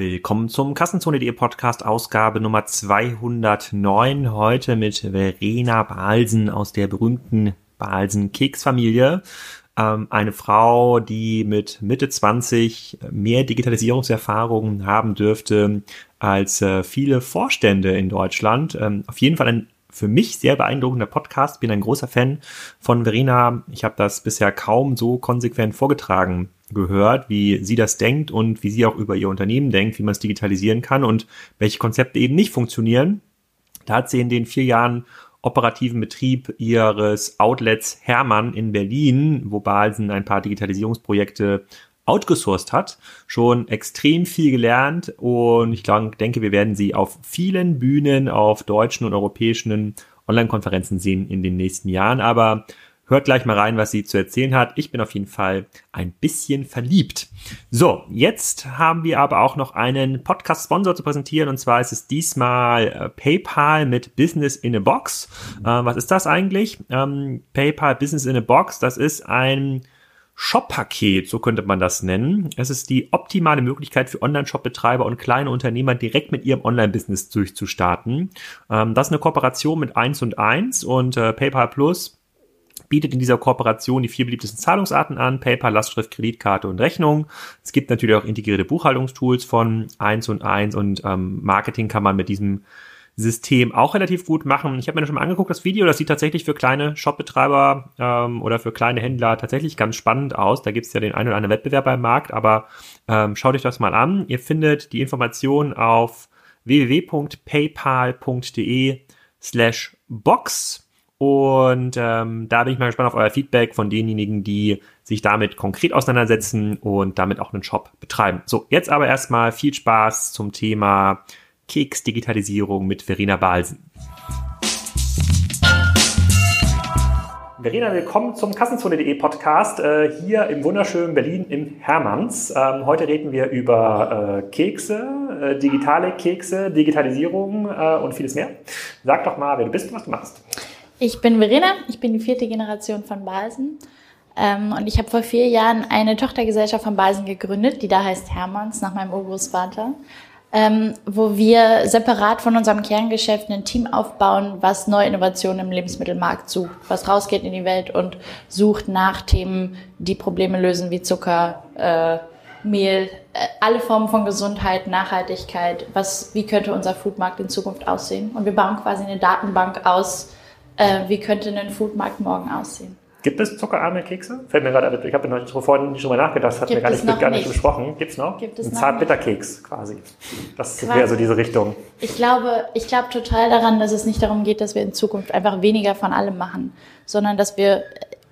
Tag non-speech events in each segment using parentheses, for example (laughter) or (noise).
Willkommen zum Kassenzone.de Podcast Ausgabe Nummer 209. Heute mit Verena Balsen aus der berühmten Balsen Keksfamilie. Ähm, eine Frau, die mit Mitte 20 mehr Digitalisierungserfahrungen haben dürfte als äh, viele Vorstände in Deutschland. Ähm, auf jeden Fall ein für mich sehr beeindruckender Podcast. Bin ein großer Fan von Verena. Ich habe das bisher kaum so konsequent vorgetragen gehört, wie sie das denkt und wie sie auch über ihr Unternehmen denkt, wie man es digitalisieren kann und welche Konzepte eben nicht funktionieren. Da hat sie in den vier Jahren operativen Betrieb ihres Outlets Hermann in Berlin, wo Balsen ein paar Digitalisierungsprojekte outgesourced hat, schon extrem viel gelernt und ich denke, wir werden sie auf vielen Bühnen, auf deutschen und europäischen Online-Konferenzen sehen in den nächsten Jahren. Aber hört gleich mal rein, was sie zu erzählen hat. Ich bin auf jeden Fall ein bisschen verliebt. So, jetzt haben wir aber auch noch einen Podcast-Sponsor zu präsentieren und zwar ist es diesmal äh, PayPal mit Business in a Box. Äh, was ist das eigentlich? Ähm, PayPal Business in a Box, das ist ein Shop-Paket, so könnte man das nennen. Es ist die optimale Möglichkeit für Online-Shop-Betreiber und kleine Unternehmer direkt mit ihrem Online-Business durchzustarten. Ähm, das ist eine Kooperation mit 1 und 1 und äh, PayPal Plus bietet in dieser Kooperation die vier beliebtesten Zahlungsarten an, PayPal, Lastschrift, Kreditkarte und Rechnung. Es gibt natürlich auch integrierte Buchhaltungstools von 1 und 1 und ähm, Marketing kann man mit diesem System auch relativ gut machen. Ich habe mir das schon mal angeguckt, das Video, das sieht tatsächlich für kleine Shopbetreiber ähm, oder für kleine Händler tatsächlich ganz spannend aus. Da gibt es ja den einen oder anderen Wettbewerber im Markt, aber ähm, schaut euch das mal an. Ihr findet die Informationen auf www.paypal.de slash box und ähm, da bin ich mal gespannt auf euer Feedback von denjenigen, die sich damit konkret auseinandersetzen und damit auch einen Shop betreiben. So, jetzt aber erstmal viel Spaß zum Thema Keks-Digitalisierung mit Verena Balsen. Verena, willkommen zum Kassenzone.de Podcast äh, hier im wunderschönen Berlin im Hermanns. Ähm, heute reden wir über äh, Kekse, äh, digitale Kekse, Digitalisierung äh, und vieles mehr. Sag doch mal, wer du bist und was du machst. Ich bin Verena, ich bin die vierte Generation von Balsen. Ähm, und ich habe vor vier Jahren eine Tochtergesellschaft von Balsen gegründet, die da heißt Hermanns, nach meinem Urgroßvater ähm, wo wir separat von unserem Kerngeschäft ein Team aufbauen, was neue Innovationen im Lebensmittelmarkt sucht, was rausgeht in die Welt und sucht nach Themen, die Probleme lösen, wie Zucker, äh, Mehl, äh, alle Formen von Gesundheit, Nachhaltigkeit. Was, wie könnte unser Foodmarkt in Zukunft aussehen? Und wir bauen quasi eine Datenbank aus, äh, wie könnte ein Foodmarkt morgen aussehen. Gibt es zuckerarme Kekse? Fällt mir gerade, ich habe noch vorhin schon mal nachgedacht, das hat mir gar nicht, gar nicht besprochen. Gibt es noch? Gibt es Ein Zartbitterkeks quasi. Das wäre so diese Richtung. Ich glaube, ich glaube total daran, dass es nicht darum geht, dass wir in Zukunft einfach weniger von allem machen, sondern dass wir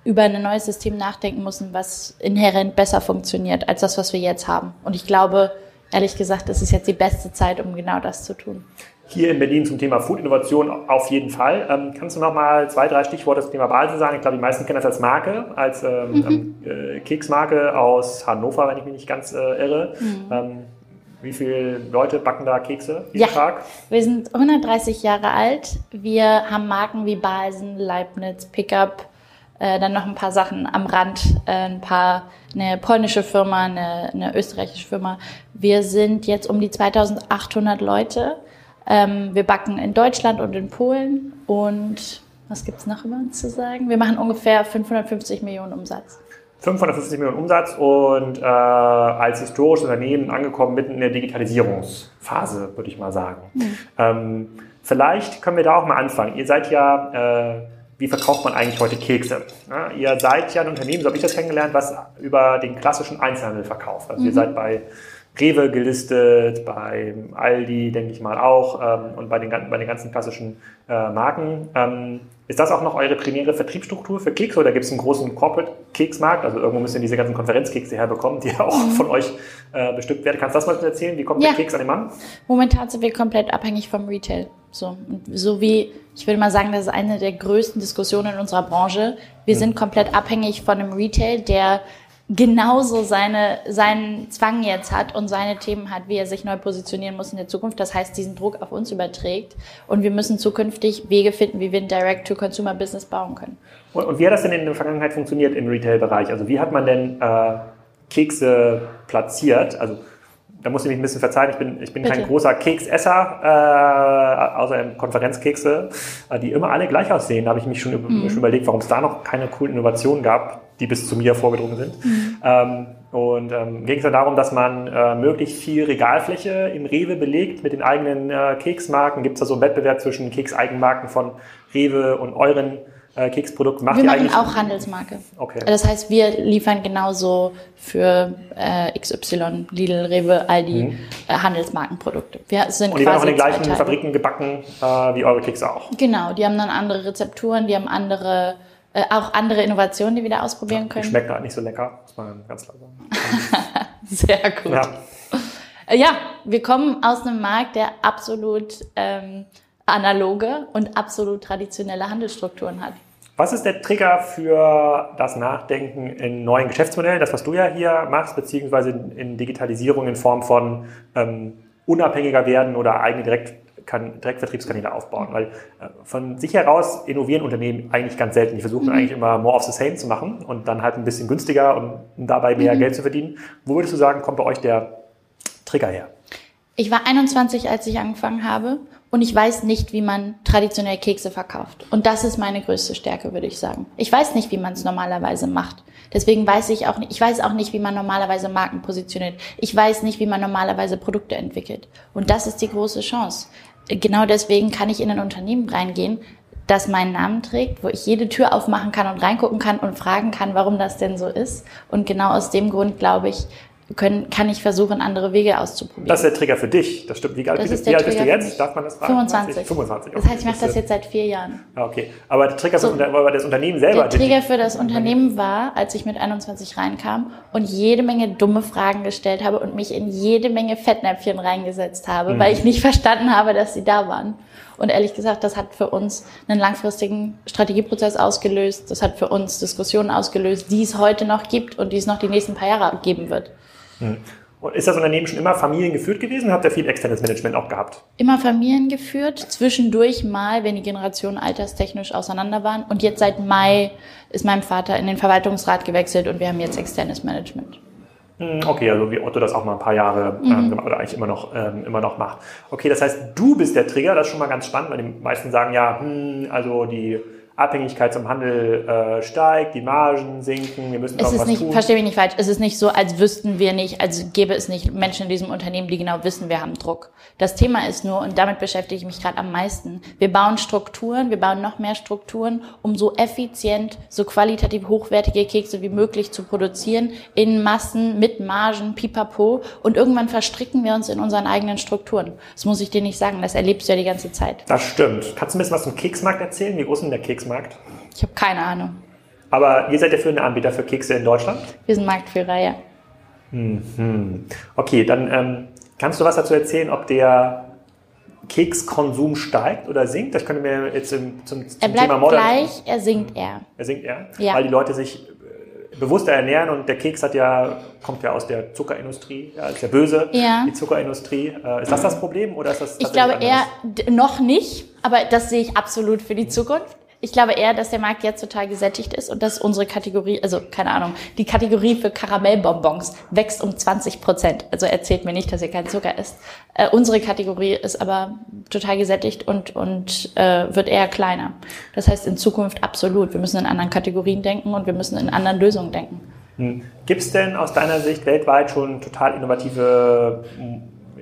über ein neues System nachdenken müssen, was inhärent besser funktioniert als das, was wir jetzt haben. Und ich glaube, ehrlich gesagt, das ist jetzt die beste Zeit, um genau das zu tun hier in Berlin zum Thema Food-Innovation auf jeden Fall. Ähm, kannst du noch mal zwei, drei Stichworte zum Thema Balsen sagen? Ich glaube, die meisten kennen das als Marke, als ähm, mhm. Ähm, äh, Keksmarke aus Hannover, wenn ich mich nicht ganz äh, irre. Mhm. Ähm, wie viele Leute backen da Kekse jeden ja, Tag? Wir sind 130 Jahre alt. Wir haben Marken wie Balsen, Leibniz, Pickup, äh, dann noch ein paar Sachen am Rand, äh, ein paar, eine polnische Firma, eine, eine österreichische Firma. Wir sind jetzt um die 2800 Leute ähm, wir backen in Deutschland und in Polen. Und was gibt es noch über uns zu sagen? Wir machen ungefähr 550 Millionen Umsatz. 550 Millionen Umsatz und äh, als historisches Unternehmen angekommen mitten in der Digitalisierungsphase, würde ich mal sagen. Mhm. Ähm, vielleicht können wir da auch mal anfangen. Ihr seid ja, äh, wie verkauft man eigentlich heute Kekse? Ja, ihr seid ja ein Unternehmen, so habe ich das kennengelernt, was über den klassischen Einzelhandel verkauft. Also mhm. ihr seid bei Rewe gelistet, bei Aldi, denke ich mal auch, ähm, und bei den, bei den ganzen klassischen äh, Marken. Ähm, ist das auch noch eure primäre Vertriebsstruktur für Keks oder gibt es einen großen Corporate-Keksmarkt? Also irgendwo müssen diese ganzen Konferenzkekse herbekommen, die ja (laughs) auch mhm. von euch äh, bestückt werden. Kannst du das mal erzählen? Wie kommt ja. der Keks an den Mann? Momentan sind wir komplett abhängig vom Retail. So, so wie, ich würde mal sagen, das ist eine der größten Diskussionen in unserer Branche. Wir mhm. sind komplett abhängig von einem Retail, der genauso seine, seinen Zwang jetzt hat und seine Themen hat, wie er sich neu positionieren muss in der Zukunft. Das heißt, diesen Druck auf uns überträgt. Und wir müssen zukünftig Wege finden, wie wir ein Direct-to-Consumer-Business bauen können. Und, und, wie hat das denn in der Vergangenheit funktioniert im Retail-Bereich? Also wie hat man denn äh, Kekse platziert? Also da muss ich mich ein bisschen verzeihen, ich bin, ich bin kein großer Keksesser, äh, außer Konferenzkekse, äh, die immer alle gleich aussehen. Da habe ich mich schon, mhm. schon überlegt, warum es da noch keine coolen Innovationen gab, die bis zu mir vorgedrungen sind. Mhm. Ähm, und ähm, ging es dann darum, dass man äh, möglichst viel Regalfläche im Rewe belegt mit den eigenen äh, Keksmarken. Gibt es da so einen Wettbewerb zwischen Kekseigenmarken von Rewe und euren äh, Keksprodukten? Macht wir machen auch Handelsmarke. Okay. Das heißt, wir liefern genauso für äh, XY, Lidl, Rewe, Aldi mhm. äh, Handelsmarkenprodukte. Wir sind und die werden auch in den gleichen Fabriken gebacken äh, wie eure Kekse auch? Genau, die haben dann andere Rezepturen, die haben andere äh, auch andere Innovationen, die wir da ausprobieren können. Die schmeckt halt nicht so lecker, muss man ganz klar sagen. (laughs) Sehr gut. Ja. Äh, ja. wir kommen aus einem Markt, der absolut ähm, analoge und absolut traditionelle Handelsstrukturen hat. Was ist der Trigger für das Nachdenken in neuen Geschäftsmodellen, das was du ja hier machst, beziehungsweise in Digitalisierung in Form von ähm, unabhängiger werden oder eigene Direkt kann Direktvertriebskanäle aufbauen, weil äh, von sich heraus innovieren Unternehmen eigentlich ganz selten. Die versuchen mhm. eigentlich immer more of the same zu machen und dann halt ein bisschen günstiger und dabei mehr mhm. Geld zu verdienen. Wo würdest du sagen, kommt bei euch der Trigger her? Ich war 21, als ich angefangen habe und ich weiß nicht, wie man traditionell Kekse verkauft. Und das ist meine größte Stärke, würde ich sagen. Ich weiß nicht, wie man es normalerweise macht. Deswegen weiß ich auch nicht, ich weiß auch nicht, wie man normalerweise Marken positioniert. Ich weiß nicht, wie man normalerweise Produkte entwickelt. Und das ist die große Chance genau deswegen kann ich in ein Unternehmen reingehen, das meinen Namen trägt, wo ich jede Tür aufmachen kann und reingucken kann und fragen kann, warum das denn so ist. Und genau aus dem Grund, glaube ich, können, kann ich versuchen, andere Wege auszuprobieren. Das ist der Trigger für dich. Das stimmt. Wie alt, bist, wie alt bist du jetzt? Darf man das fragen? 25. 25. Okay. Das heißt, ich mache das jetzt seit vier Jahren. Ah, okay. Aber der Trigger so, für das Unternehmen selber? Der Trigger für das Unternehmen war, als ich mit 21 reinkam und jede Menge dumme Fragen gestellt habe und mich in jede Menge Fettnäpfchen reingesetzt habe, mhm. weil ich nicht (laughs) verstanden habe, dass sie da waren. Und ehrlich gesagt, das hat für uns einen langfristigen Strategieprozess ausgelöst. Das hat für uns Diskussionen ausgelöst, die es heute noch gibt und die es noch die nächsten paar Jahre geben wird. Und ist das Unternehmen schon immer familiengeführt gewesen? Habt ihr viel externes Management auch gehabt? Immer familiengeführt, zwischendurch mal, wenn die Generationen alterstechnisch auseinander waren. Und jetzt seit Mai ist mein Vater in den Verwaltungsrat gewechselt und wir haben jetzt externes Management. Hm, okay, also wie Otto das auch mal ein paar Jahre ähm, mhm. oder eigentlich immer noch, ähm, immer noch macht. Okay, das heißt, du bist der Trigger, das ist schon mal ganz spannend, weil die meisten sagen ja, hm, also die Abhängigkeit zum Handel äh, steigt, die Margen sinken, wir müssen es ist nicht, tun. Verstehe mich nicht falsch, es ist nicht so, als wüssten wir nicht, als gäbe es nicht Menschen in diesem Unternehmen, die genau wissen, wir haben Druck. Das Thema ist nur, und damit beschäftige ich mich gerade am meisten, wir bauen Strukturen, wir bauen noch mehr Strukturen, um so effizient, so qualitativ hochwertige Kekse wie möglich zu produzieren, in Massen, mit Margen, pipapo, und irgendwann verstricken wir uns in unseren eigenen Strukturen. Das muss ich dir nicht sagen, das erlebst du ja die ganze Zeit. Das stimmt. Kannst du ein bisschen was zum Keksmarkt erzählen? Wie groß ist denn der Keksmarkt? Keksmarkt? Ich habe keine Ahnung. Aber ihr seid der führende Anbieter für Kekse in Deutschland? Wir sind Marktführer, ja. Mhm. Okay, dann ähm, kannst du was dazu erzählen, ob der Kekskonsum steigt oder sinkt? Das könnte mir jetzt zum, zum, zum er bleibt Thema Modern gleich, er sinkt eher. Er sinkt eher? Ja. Weil die Leute sich äh, bewusster ernähren und der Keks hat ja, kommt ja aus der Zuckerindustrie, ja, ist ja böse, ja. die Zuckerindustrie. Äh, ist das das Problem oder ist das Ich glaube eher noch nicht, aber das sehe ich absolut für die Zukunft. Ich glaube eher, dass der Markt jetzt total gesättigt ist und dass unsere Kategorie, also keine Ahnung, die Kategorie für Karamellbonbons wächst um 20 Prozent. Also erzählt mir nicht, dass ihr keinen Zucker isst. Äh, unsere Kategorie ist aber total gesättigt und, und äh, wird eher kleiner. Das heißt in Zukunft absolut. Wir müssen in anderen Kategorien denken und wir müssen in anderen Lösungen denken. Hm. Gibt es denn aus deiner Sicht weltweit schon total innovative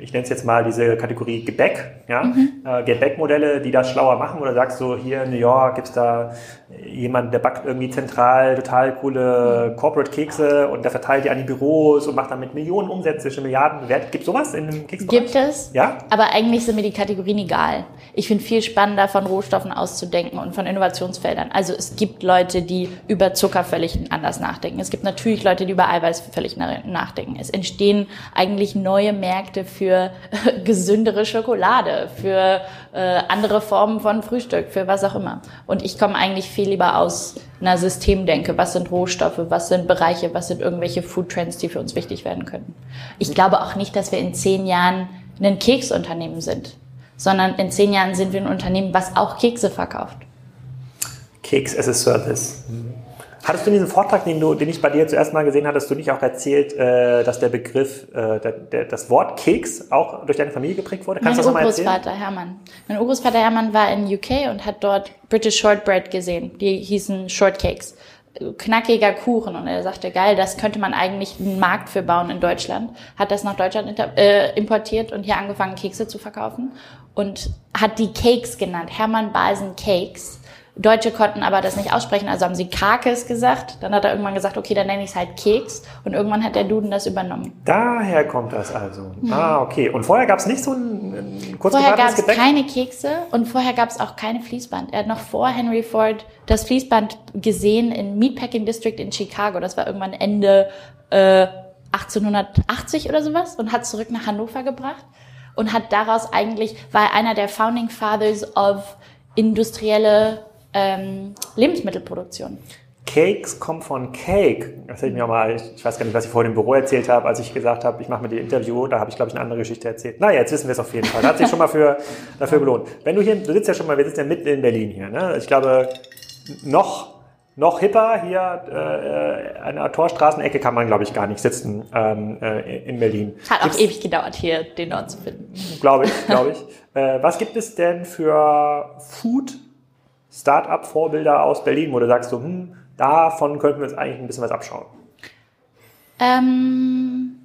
ich nenne es jetzt mal diese Kategorie Gebäck, ja, mhm. äh, Gebäckmodelle, die das schlauer machen? Oder sagst du, hier in New York gibt es da jemanden, der backt irgendwie zentral total coole Corporate-Kekse und der verteilt die an die Büros und macht damit Millionen Umsätze, schon Milliarden Wert. Gibt es sowas in dem Keksbereich? Gibt es, ja? aber eigentlich sind mir die Kategorien egal. Ich finde viel spannender, von Rohstoffen auszudenken und von Innovationsfeldern. Also es gibt Leute, die über Zucker völlig anders nachdenken. Es gibt natürlich Leute, die über Eiweiß völlig nachdenken. Es entstehen eigentlich neue Märkte für (laughs) gesündere Schokolade, für äh, andere Formen von Frühstück, für was auch immer. Und ich komme eigentlich viel lieber aus einer Systemdenke. Was sind Rohstoffe? Was sind Bereiche? Was sind irgendwelche Food Trends, die für uns wichtig werden können? Ich glaube auch nicht, dass wir in zehn Jahren ein Keksunternehmen sind, sondern in zehn Jahren sind wir ein Unternehmen, was auch Kekse verkauft. Keks as a Service. Hattest du in diesem Vortrag, den, du, den ich bei dir zuerst mal gesehen hattest, du nicht auch erzählt, äh, dass der Begriff, äh, der, der, das Wort Keks auch durch deine Familie geprägt wurde? Kannst mein du das nochmal erzählen? Urgroßvater Hermann. Mein Urgroßvater Hermann war in UK und hat dort British Shortbread gesehen. Die hießen Shortcakes. Knackiger Kuchen. Und er sagte, geil, das könnte man eigentlich einen Markt für bauen in Deutschland. Hat das nach Deutschland äh, importiert und hier angefangen, Kekse zu verkaufen. Und hat die Cakes genannt. Hermann Balsen Cakes Deutsche konnten aber das nicht aussprechen, also haben sie Kakes gesagt. Dann hat er irgendwann gesagt, okay, dann nenne ich es halt Keks. Und irgendwann hat der Duden das übernommen. Daher kommt das also. Mhm. Ah, okay. Und vorher gab es nicht so ein, ein kurz Vorher gab es keine Kekse und vorher gab es auch keine Fließband. Er hat noch vor Henry Ford das Fließband gesehen in Meatpacking District in Chicago. Das war irgendwann Ende äh, 1880 oder sowas und hat zurück nach Hannover gebracht und hat daraus eigentlich, war einer der Founding Fathers of industrielle ähm, Lebensmittelproduktion. Cakes kommen von Cake. Ich mir auch mal, ich weiß gar nicht, was ich vorhin im Büro erzählt habe, als ich gesagt habe, ich mache mit dir Interview, da habe ich, glaube ich, eine andere Geschichte erzählt. Naja, jetzt wissen wir es auf jeden Fall. Da hat sich schon mal für, (laughs) dafür gelohnt. Wenn du hier, du sitzt ja schon mal, wir sitzen ja mitten in Berlin hier, ne? Ich glaube, noch, noch hipper hier äh, an der Torstraßenecke kann man, glaube ich, gar nicht sitzen ähm, äh, in Berlin. Hat auch Gibt's, ewig gedauert, hier den Ort zu finden. Glaube ich, glaube (laughs) ich. äh, was gibt es denn für Food Start-up-Vorbilder aus Berlin, wo du sagst, so, hm, davon könnten wir uns eigentlich ein bisschen was abschauen? Ähm,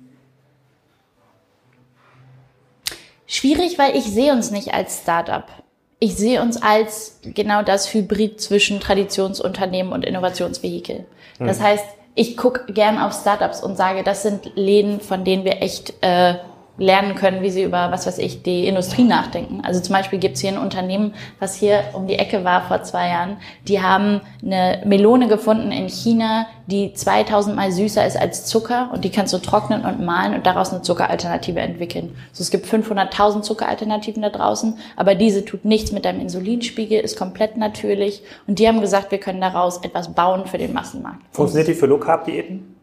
schwierig, weil ich sehe uns nicht als Start-up. Ich sehe uns als genau das Hybrid zwischen Traditionsunternehmen und Innovationsvehikel. Das hm. heißt, ich gucke gern auf Startups und sage, das sind Läden, von denen wir echt äh, lernen können, wie sie über, was weiß ich, die Industrie nachdenken. Also zum Beispiel gibt es hier ein Unternehmen, was hier um die Ecke war vor zwei Jahren. Die haben eine Melone gefunden in China, die 2000 mal süßer ist als Zucker und die kannst du trocknen und mahlen und daraus eine Zuckeralternative entwickeln. Also es gibt 500.000 Zuckeralternativen da draußen, aber diese tut nichts mit deinem Insulinspiegel, ist komplett natürlich und die haben gesagt, wir können daraus etwas bauen für den Massenmarkt. Funktioniert die für Low Carb Diäten?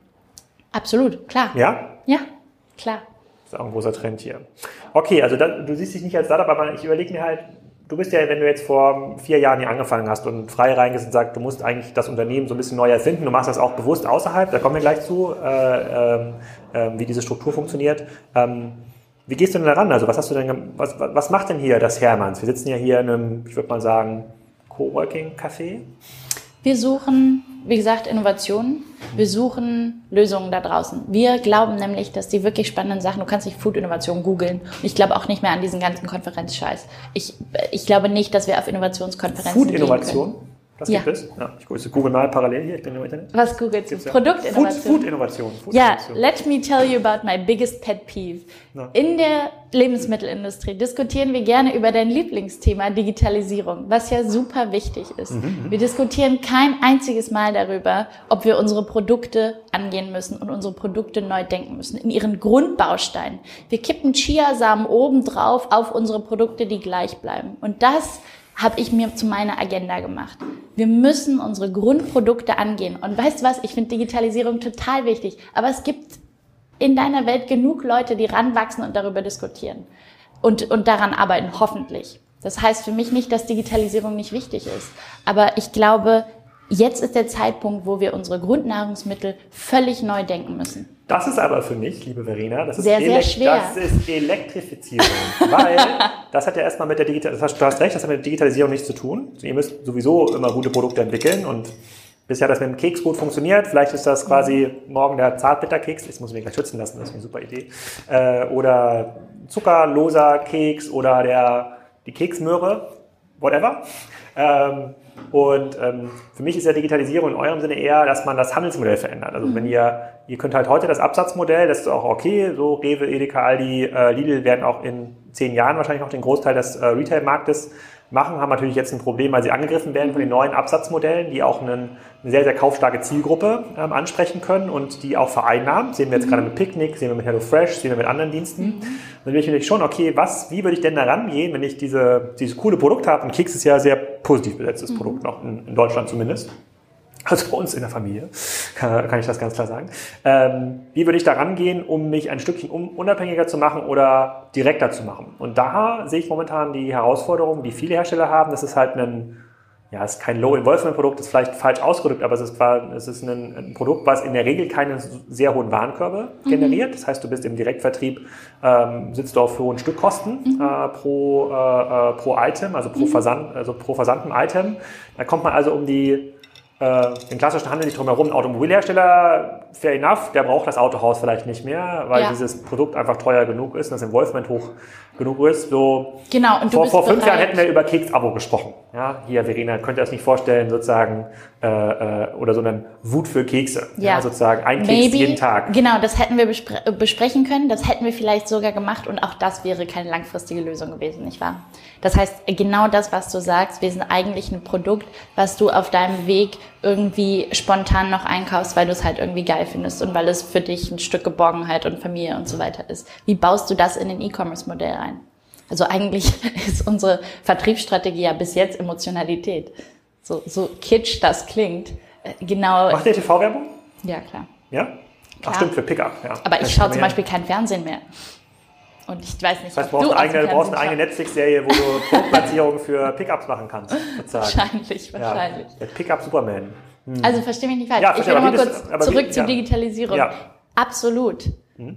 Absolut, klar. Ja? Ja, klar. Das ist auch ein großer Trend hier. Okay, also da, du siehst dich nicht als Startup, aber ich überlege mir halt, du bist ja, wenn du jetzt vor vier Jahren hier angefangen hast und frei reingehst und sagst, du musst eigentlich das Unternehmen so ein bisschen neu erfinden, du machst das auch bewusst außerhalb, da kommen wir gleich zu, äh, äh, wie diese Struktur funktioniert. Ähm, wie gehst du denn daran? Also was hast du denn, was, was macht denn hier das Hermanns? Wir sitzen ja hier in einem, ich würde mal sagen, Coworking-Café. Wir suchen, wie gesagt, Innovationen. Wir suchen Lösungen da draußen. Wir glauben nämlich, dass die wirklich spannenden Sachen, du kannst nicht Food-Innovation googeln. Ich glaube auch nicht mehr an diesen ganzen Konferenzscheiß. Ich, ich glaube nicht, dass wir auf Innovationskonferenzen Food-Innovation? Das ja. gibt es. Ja, ich google mal parallel hier, ich bin im Internet. Was googelst du? Produktinnovation. Food, Food Innovation. Food ja, let me tell you about my biggest pet peeve. Na. In der Lebensmittelindustrie diskutieren wir gerne über dein Lieblingsthema Digitalisierung, was ja super wichtig ist. Mhm, mhm, wir diskutieren kein einziges Mal darüber, ob wir unsere Produkte angehen müssen und unsere Produkte neu denken müssen, in ihren Grundbausteinen. Wir kippen Chiasamen oben drauf auf unsere Produkte, die gleich bleiben. Und das habe ich mir zu meiner Agenda gemacht. Wir müssen unsere Grundprodukte angehen. Und weißt du was? Ich finde Digitalisierung total wichtig. Aber es gibt in deiner Welt genug Leute, die ranwachsen und darüber diskutieren. Und, und daran arbeiten, hoffentlich. Das heißt für mich nicht, dass Digitalisierung nicht wichtig ist. Aber ich glaube, jetzt ist der Zeitpunkt, wo wir unsere Grundnahrungsmittel völlig neu denken müssen. Das ist aber für mich, liebe Verena, das ist, sehr, sehr schwer. das ist Elektrifizierung. (laughs) weil das hat ja erstmal mit der Digitalisierung, du hast recht, das hat mit der Digitalisierung nichts zu tun. Ihr müsst sowieso immer gute Produkte entwickeln und bisher hat das mit dem Keks gut funktioniert. Vielleicht ist das quasi morgen der Zartbitterkeks. Das muss ich mir gleich schützen lassen, das ist eine super Idee. Äh, oder zuckerloser Keks oder der, die Keksmöhre, whatever. Und ähm, für mich ist ja Digitalisierung in eurem Sinne eher, dass man das Handelsmodell verändert. Also mhm. wenn ihr, ihr könnt halt heute das Absatzmodell, das ist auch okay, so Rewe, Edeka, Aldi, äh, Lidl werden auch in zehn Jahren wahrscheinlich noch den Großteil des äh, Retail-Marktes machen, haben natürlich jetzt ein Problem, weil sie angegriffen werden von den neuen Absatzmodellen, die auch einen, eine sehr, sehr kaufstarke Zielgruppe ähm, ansprechen können und die auch vereinnahmen. Sehen wir jetzt mhm. gerade mit Picknick, sehen wir mit HelloFresh, sehen wir mit anderen Diensten. Mhm. Dann will ich natürlich schon, okay, was, wie würde ich denn da rangehen, wenn ich diese, dieses coole Produkt habe? Und Keks ist ja sehr positiv besetztes mhm. Produkt, noch in, in Deutschland zumindest also bei uns in der Familie, kann, ich das ganz klar sagen. Ähm, wie würde ich da rangehen, um mich ein Stückchen unabhängiger zu machen oder direkter zu machen? Und da sehe ich momentan die Herausforderung, die viele Hersteller haben, das ist halt ein ja, es ist kein Low-Involvement-Produkt, ist vielleicht falsch ausgedrückt, aber es ist, es ist ein, ein, Produkt, was in der Regel keine sehr hohen Warenkörbe mhm. generiert. Das heißt, du bist im Direktvertrieb, ähm, sitzt du auf hohen Stückkosten mhm. äh, pro, äh, äh pro Item, also pro, mhm. Versand, also pro versandten Item. Da kommt man also um die äh, den klassischen Handel nicht drumherum. Ein Automobilhersteller, fair enough, der braucht das Autohaus vielleicht nicht mehr, weil ja. dieses Produkt einfach teuer genug ist und das Involvement hoch genug ist. So genau, und vor, vor fünf Jahren hätten wir über Keks-Abo gesprochen. Ja, hier, Verena, könnt ihr das nicht vorstellen, sozusagen, äh, äh, oder so eine Wut für Kekse. Ja, ja sozusagen ein Maybe, Keks jeden Tag. Genau, das hätten wir bespre besprechen können, das hätten wir vielleicht sogar gemacht und auch das wäre keine langfristige Lösung gewesen, nicht wahr? Das heißt, genau das, was du sagst, wir sind eigentlich ein Produkt, was du auf deinem Weg irgendwie spontan noch einkaufst, weil du es halt irgendwie geil findest und weil es für dich ein Stück Geborgenheit und Familie und so weiter ist. Wie baust du das in ein E-Commerce-Modell ein? Also eigentlich (laughs) ist unsere Vertriebsstrategie ja bis jetzt Emotionalität. So, so kitsch das klingt. Äh, genau. Macht ihr TV-Werbung? Ja, klar. Ja? Klar. Ach, stimmt, für Pickup, ja. Aber ich schaue zum Beispiel kein Fernsehen mehr. Und ich weiß nicht, das heißt, du brauchst, eine, du brauchst eine eigene Netflix-Serie, wo du (laughs) Produktplatzierungen für Pickups machen kannst. Sozusagen. Wahrscheinlich, wahrscheinlich. Ja, Pickup Superman. Hm. Also versteh mich nicht falsch. Ja, ich will nochmal kurz zurück wie, zur Digitalisierung. Ja. Absolut.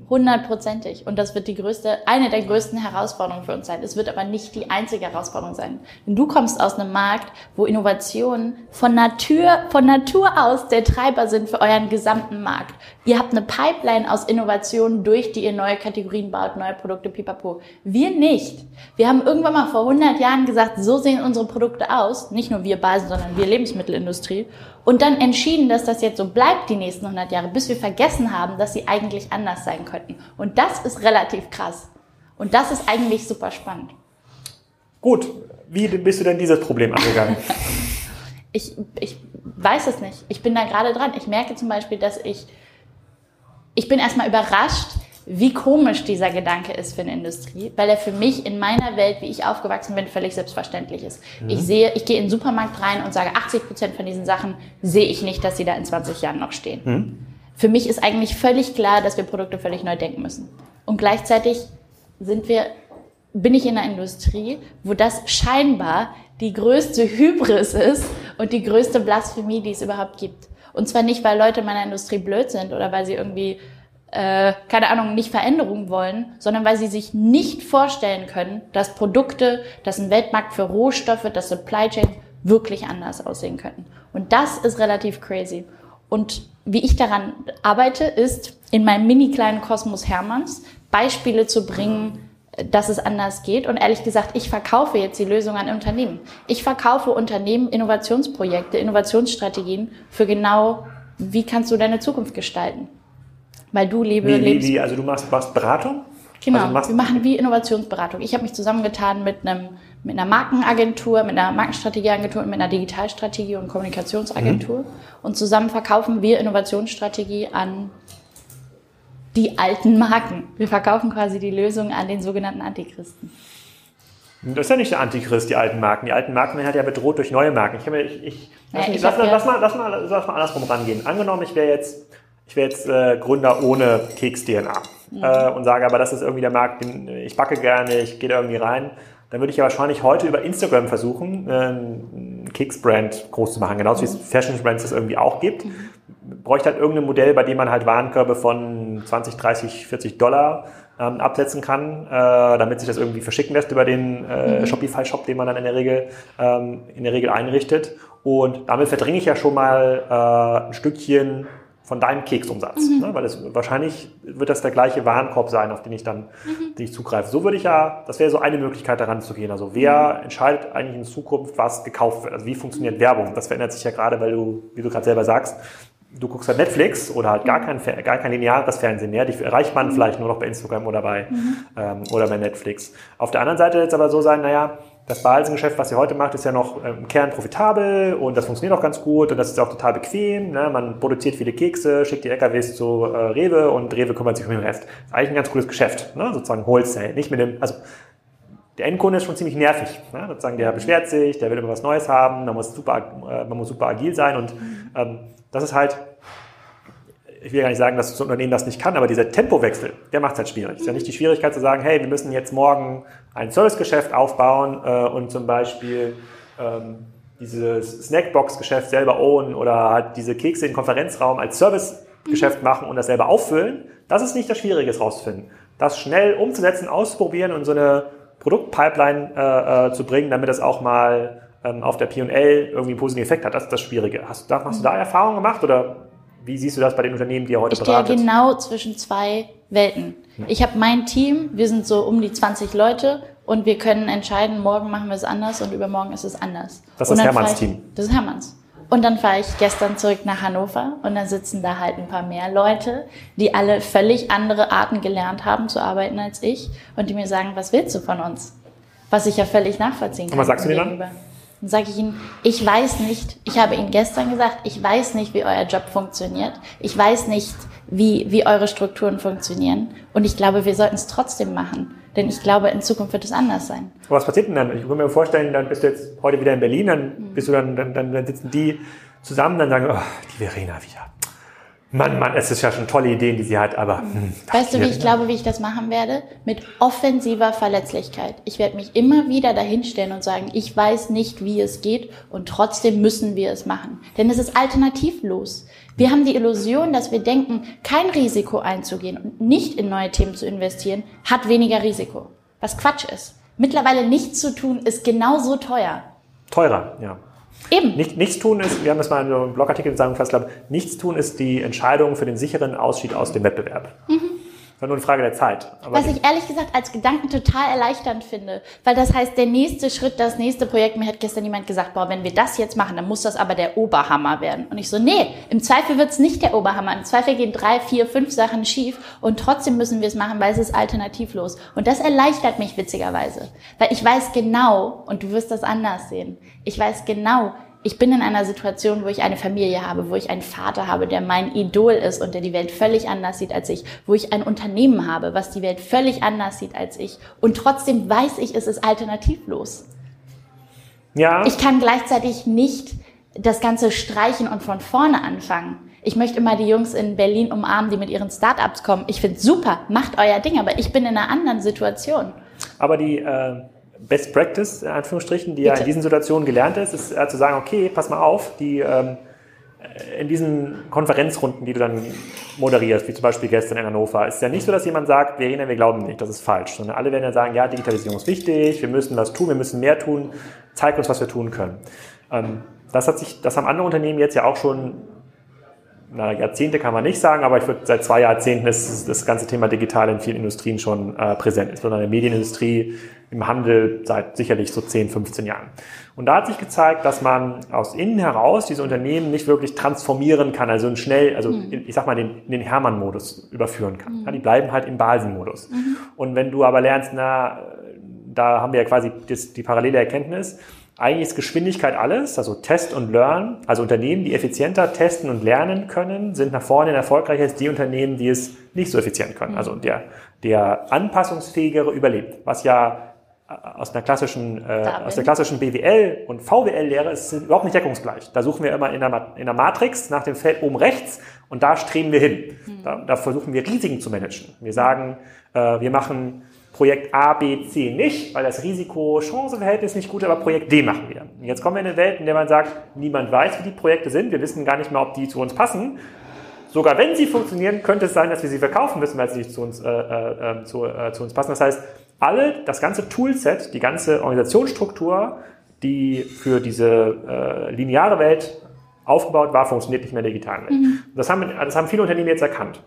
Hundertprozentig. Und das wird die größte, eine der größten Herausforderungen für uns sein. Es wird aber nicht die einzige Herausforderung sein. Denn du kommst aus einem Markt, wo Innovationen von Natur, von Natur aus der Treiber sind für euren gesamten Markt. Ihr habt eine Pipeline aus Innovationen, durch die ihr neue Kategorien baut, neue Produkte, pipapo. Wir nicht. Wir haben irgendwann mal vor 100 Jahren gesagt, so sehen unsere Produkte aus. Nicht nur wir Basen, sondern wir Lebensmittelindustrie und dann entschieden, dass das jetzt so bleibt die nächsten 100 Jahre, bis wir vergessen haben, dass sie eigentlich anders sein könnten. Und das ist relativ krass. Und das ist eigentlich super spannend. Gut, wie bist du denn dieses Problem angegangen? (laughs) ich, ich weiß es nicht. Ich bin da gerade dran. Ich merke zum Beispiel, dass ich, ich bin erstmal überrascht, wie komisch dieser Gedanke ist für eine Industrie, weil er für mich in meiner Welt, wie ich aufgewachsen bin, völlig selbstverständlich ist. Mhm. Ich sehe, ich gehe in den Supermarkt rein und sage, 80 Prozent von diesen Sachen sehe ich nicht, dass sie da in 20 Jahren noch stehen. Mhm. Für mich ist eigentlich völlig klar, dass wir Produkte völlig neu denken müssen. Und gleichzeitig sind wir, bin ich in einer Industrie, wo das scheinbar die größte Hybris ist und die größte Blasphemie, die es überhaupt gibt. Und zwar nicht, weil Leute in meiner Industrie blöd sind oder weil sie irgendwie äh, keine Ahnung, nicht Veränderungen wollen, sondern weil sie sich nicht vorstellen können, dass Produkte, dass ein Weltmarkt für Rohstoffe, dass Supply Chain wirklich anders aussehen könnten. Und das ist relativ crazy. Und wie ich daran arbeite, ist in meinem mini kleinen Kosmos Hermanns Beispiele zu bringen, dass es anders geht. Und ehrlich gesagt, ich verkaufe jetzt die Lösung an Unternehmen. Ich verkaufe Unternehmen Innovationsprojekte, Innovationsstrategien für genau, wie kannst du deine Zukunft gestalten. Weil du liebe wie, wie, wie, Also du machst, machst Beratung? Genau, also wir machen wie Innovationsberatung. Ich habe mich zusammengetan mit einem mit einer Markenagentur, mit einer Markenstrategieagentur und mit einer Digitalstrategie und Kommunikationsagentur. Mhm. Und zusammen verkaufen wir Innovationsstrategie an die alten Marken. Wir verkaufen quasi die Lösung an den sogenannten Antichristen. Das ist ja nicht der Antichrist, die alten Marken. Die alten Marken werden halt ja bedroht durch neue Marken. Ich, ich, ich, lass, ja, ich lass, lass, mal, lass, mal, lass mal andersrum rangehen. Angenommen, ich wäre jetzt ich wäre jetzt äh, Gründer ohne Keks-DNA mhm. äh, und sage aber, das ist irgendwie der Markt, den ich backe gerne, ich gehe da irgendwie rein, dann würde ich ja wahrscheinlich heute über Instagram versuchen, äh, einen Keks-Brand groß zu machen, genauso mhm. wie es Fashion-Brands das irgendwie auch gibt. Mhm. Bräuchte halt irgendein Modell, bei dem man halt Warenkörbe von 20, 30, 40 Dollar ähm, absetzen kann, äh, damit sich das irgendwie verschicken lässt über den äh, mhm. Shopify-Shop, den man dann in der Regel ähm, in der Regel einrichtet. Und damit verdringe ich ja schon mal äh, ein Stückchen von deinem Keksumsatz. Mhm. Ne? Weil es wahrscheinlich wird das der gleiche Warenkorb sein, auf den ich dann mhm. den ich zugreife. So würde ich ja, das wäre so eine Möglichkeit daran zu gehen. Also wer mhm. entscheidet eigentlich in Zukunft, was gekauft wird? Also wie funktioniert Werbung? Das verändert sich ja gerade, weil du, wie du gerade selber sagst, du guckst halt Netflix oder halt gar mhm. kein, gar kein lineares Fernsehen mehr. Die erreicht man mhm. vielleicht nur noch bei Instagram oder bei, mhm. ähm, oder bei Netflix. Auf der anderen Seite jetzt aber so sein, naja, das Balsengeschäft, was ihr heute macht, ist ja noch ähm, im Kern profitabel und das funktioniert auch ganz gut und das ist auch total bequem. Ne? Man produziert viele Kekse, schickt die LKWs zu äh, Rewe und Rewe kümmert sich um den Rest. Das ist eigentlich ein ganz cooles Geschäft, ne? sozusagen Wholesale. Nicht mit dem, also der Endkunde ist schon ziemlich nervig. Ne? Sozusagen, der beschwert sich, der will immer was Neues haben, man muss super, äh, man muss super agil sein und ähm, das ist halt ich will gar nicht sagen, dass das Unternehmen das nicht kann, aber dieser Tempowechsel, der macht es halt schwierig. Es ist ja nicht die Schwierigkeit zu sagen, hey, wir müssen jetzt morgen ein Servicegeschäft aufbauen äh, und zum Beispiel ähm, dieses Snackbox-Geschäft selber ownen oder halt diese Kekse im Konferenzraum als Servicegeschäft mhm. machen und das selber auffüllen, das ist nicht das Schwierige, rauszufinden. Das schnell umzusetzen, auszuprobieren und so eine Produktpipeline äh, äh, zu bringen, damit das auch mal ähm, auf der P&L irgendwie einen positiven Effekt hat, das ist das Schwierige. Hast, hast du da Erfahrungen gemacht oder wie siehst du das bei den Unternehmen, die ihr heute ich beratet? Ich genau zwischen zwei Welten. Ich habe mein Team, wir sind so um die 20 Leute und wir können entscheiden, morgen machen wir es anders und übermorgen ist es anders. Das ist Hermanns Team. Das ist Hermanns. Und dann fahre ich gestern zurück nach Hannover und dann sitzen da halt ein paar mehr Leute, die alle völlig andere Arten gelernt haben zu arbeiten als ich und die mir sagen, was willst du von uns? Was ich ja völlig nachvollziehen kann. Und was sagst du dir dann? Dann sage ich Ihnen, ich weiß nicht, ich habe Ihnen gestern gesagt, ich weiß nicht, wie euer Job funktioniert. Ich weiß nicht, wie, wie eure Strukturen funktionieren. Und ich glaube, wir sollten es trotzdem machen. Denn ich glaube, in Zukunft wird es anders sein. Aber was passiert denn dann? Ich kann mir vorstellen, dann bist du jetzt heute wieder in Berlin, dann bist du dann, dann, dann, dann sitzen die zusammen, dann sagen, oh, die Verena wieder. Mann, Mann, es ist ja schon tolle Ideen, die sie hat, aber. Hm, weißt du, wie ich glaube, wie ich das machen werde? Mit offensiver Verletzlichkeit. Ich werde mich immer wieder dahinstellen und sagen, ich weiß nicht, wie es geht und trotzdem müssen wir es machen. Denn es ist alternativlos. Wir haben die Illusion, dass wir denken, kein Risiko einzugehen und nicht in neue Themen zu investieren, hat weniger Risiko. Was Quatsch ist. Mittlerweile nichts zu tun ist genauso teuer. Teurer, ja. Eben. Nicht, nichts tun ist, wir haben das mal in einem Blogartikel zusammengefasst, glaube nichts tun ist die Entscheidung für den sicheren Ausstieg aus dem Wettbewerb. Mhm. Ist nur eine Frage der Zeit. Aber Was ich ehrlich gesagt als Gedanken total erleichternd finde, weil das heißt, der nächste Schritt, das nächste Projekt, mir hat gestern jemand gesagt, boah, wenn wir das jetzt machen, dann muss das aber der Oberhammer werden. Und ich so, nee, im Zweifel wird es nicht der Oberhammer. Im Zweifel gehen drei, vier, fünf Sachen schief und trotzdem müssen wir es machen, weil es ist alternativlos. Und das erleichtert mich witzigerweise, weil ich weiß genau, und du wirst das anders sehen, ich weiß genau, ich bin in einer Situation, wo ich eine Familie habe, wo ich einen Vater habe, der mein Idol ist und der die Welt völlig anders sieht als ich, wo ich ein Unternehmen habe, was die Welt völlig anders sieht als ich. Und trotzdem weiß ich, es ist alternativlos. Ja. Ich kann gleichzeitig nicht das Ganze streichen und von vorne anfangen. Ich möchte immer die Jungs in Berlin umarmen, die mit ihren Startups kommen. Ich finde super, macht euer Ding, aber ich bin in einer anderen Situation. Aber die äh Best Practice, in Anführungsstrichen, die Bitte. ja in diesen Situationen gelernt ist, ist äh, zu sagen, okay, pass mal auf, die ähm, in diesen Konferenzrunden, die du dann moderierst, wie zum Beispiel gestern in Hannover, ist ja nicht so, dass jemand sagt, wir reden, wir glauben nicht, das ist falsch, sondern alle werden ja sagen, ja, Digitalisierung ist wichtig, wir müssen was tun, wir müssen mehr tun, zeig uns, was wir tun können. Ähm, das hat sich, das haben andere Unternehmen jetzt ja auch schon na, Jahrzehnte kann man nicht sagen, aber ich würde seit zwei Jahrzehnten ist das ganze Thema digital in vielen Industrien schon äh, präsent, insbesondere in der Medienindustrie, im Handel seit sicherlich so 10, 15 Jahren. Und da hat sich gezeigt, dass man aus innen heraus diese Unternehmen nicht wirklich transformieren kann, also schnell, also mhm. ich sag mal, den, in den Hermann-Modus überführen kann. Mhm. Ja, die bleiben halt im Balsen-Modus. Mhm. Und wenn du aber lernst, na, da haben wir ja quasi das, die parallele Erkenntnis, eigentlich ist Geschwindigkeit alles, also Test und Learn. Also Unternehmen, die effizienter testen und lernen können, sind nach vorne erfolgreicher als die Unternehmen, die es nicht so effizient können. Also der, der anpassungsfähigere überlebt, was ja äh, aus einer klassischen, äh, aus der klassischen BWL und VWL-Lehre ist überhaupt nicht deckungsgleich. Da suchen wir immer in der, in der Matrix nach dem Feld oben rechts und da streben wir hin. Mhm. Da, da, versuchen wir Risiken zu managen. Wir sagen, äh, wir machen Projekt A, B, C nicht, weil das Risiko-Chance-Verhältnis nicht gut ist, aber Projekt D machen wir. Und jetzt kommen wir in eine Welt, in der man sagt, niemand weiß, wie die Projekte sind, wir wissen gar nicht mehr, ob die zu uns passen. Sogar wenn sie funktionieren, könnte es sein, dass wir sie verkaufen müssen, weil sie nicht zu uns, äh, äh, ähm, zu, äh, zu uns passen. Das heißt, alle, das ganze Toolset, die ganze Organisationsstruktur, die für diese äh, lineare Welt aufgebaut war, funktioniert nicht mehr in der digitalen Welt. Mhm. Das, haben, das haben viele Unternehmen jetzt erkannt.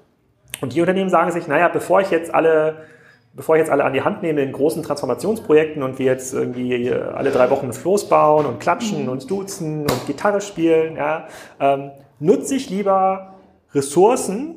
Und die Unternehmen sagen sich, naja, bevor ich jetzt alle bevor ich jetzt alle an die Hand nehme in großen Transformationsprojekten und wir jetzt irgendwie alle drei Wochen Floß bauen und klatschen mhm. und duzen und Gitarre spielen, ja, ähm, nutze ich lieber Ressourcen,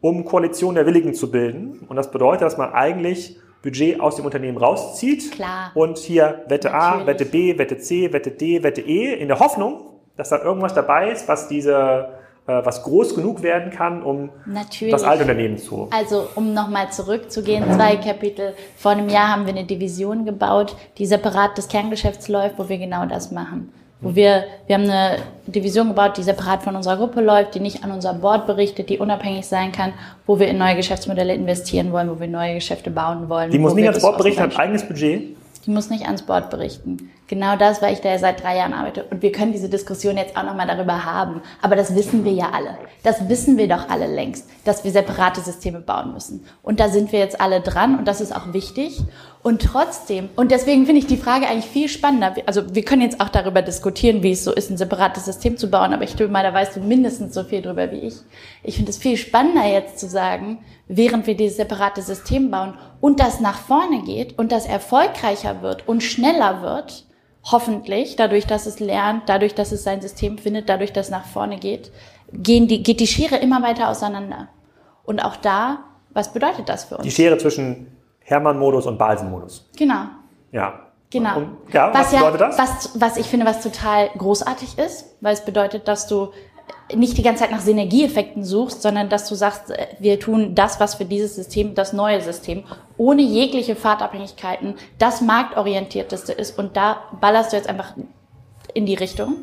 um Koalition der Willigen zu bilden. Und das bedeutet, dass man eigentlich Budget aus dem Unternehmen rauszieht Klar. und hier Wette A, Wette B, Wette C, Wette D, Wette E in der Hoffnung, dass da irgendwas dabei ist, was diese was groß genug werden kann, um Natürlich. das alte Unternehmen zu. Also um nochmal zurückzugehen, zwei Kapitel. Vor einem Jahr haben wir eine Division gebaut, die separat des Kerngeschäfts läuft, wo wir genau das machen. Wo wir, wir haben eine Division gebaut, die separat von unserer Gruppe läuft, die nicht an unser Board berichtet, die unabhängig sein kann, wo wir in neue Geschäftsmodelle investieren wollen, wo wir neue Geschäfte bauen wollen. Die muss nicht ans Board berichten, hat eigenes Budget? Die muss nicht ans Board berichten. Genau das, weil ich da ja seit drei Jahren arbeite. Und wir können diese Diskussion jetzt auch nochmal darüber haben. Aber das wissen wir ja alle. Das wissen wir doch alle längst, dass wir separate Systeme bauen müssen. Und da sind wir jetzt alle dran und das ist auch wichtig. Und trotzdem, und deswegen finde ich die Frage eigentlich viel spannender. Also wir können jetzt auch darüber diskutieren, wie es so ist, ein separates System zu bauen, aber ich glaube mal, da weißt du mindestens so viel drüber wie ich. Ich finde es viel spannender jetzt zu sagen, während wir dieses separate System bauen und das nach vorne geht und das erfolgreicher wird und schneller wird, hoffentlich, dadurch, dass es lernt, dadurch, dass es sein System findet, dadurch, dass es nach vorne geht, gehen die, geht die Schere immer weiter auseinander. Und auch da, was bedeutet das für uns? Die Schere zwischen Hermann-Modus und Balsen-Modus. Genau. Ja. Genau. Und, ja, was was ja, bedeutet das? Was, was ich finde, was total großartig ist, weil es bedeutet, dass du nicht die ganze Zeit nach Synergieeffekten suchst, sondern dass du sagst, äh, wir tun das, was für dieses System, das neue System, ohne jegliche Fahrtabhängigkeiten, das marktorientierteste ist und da ballerst du jetzt einfach in die Richtung.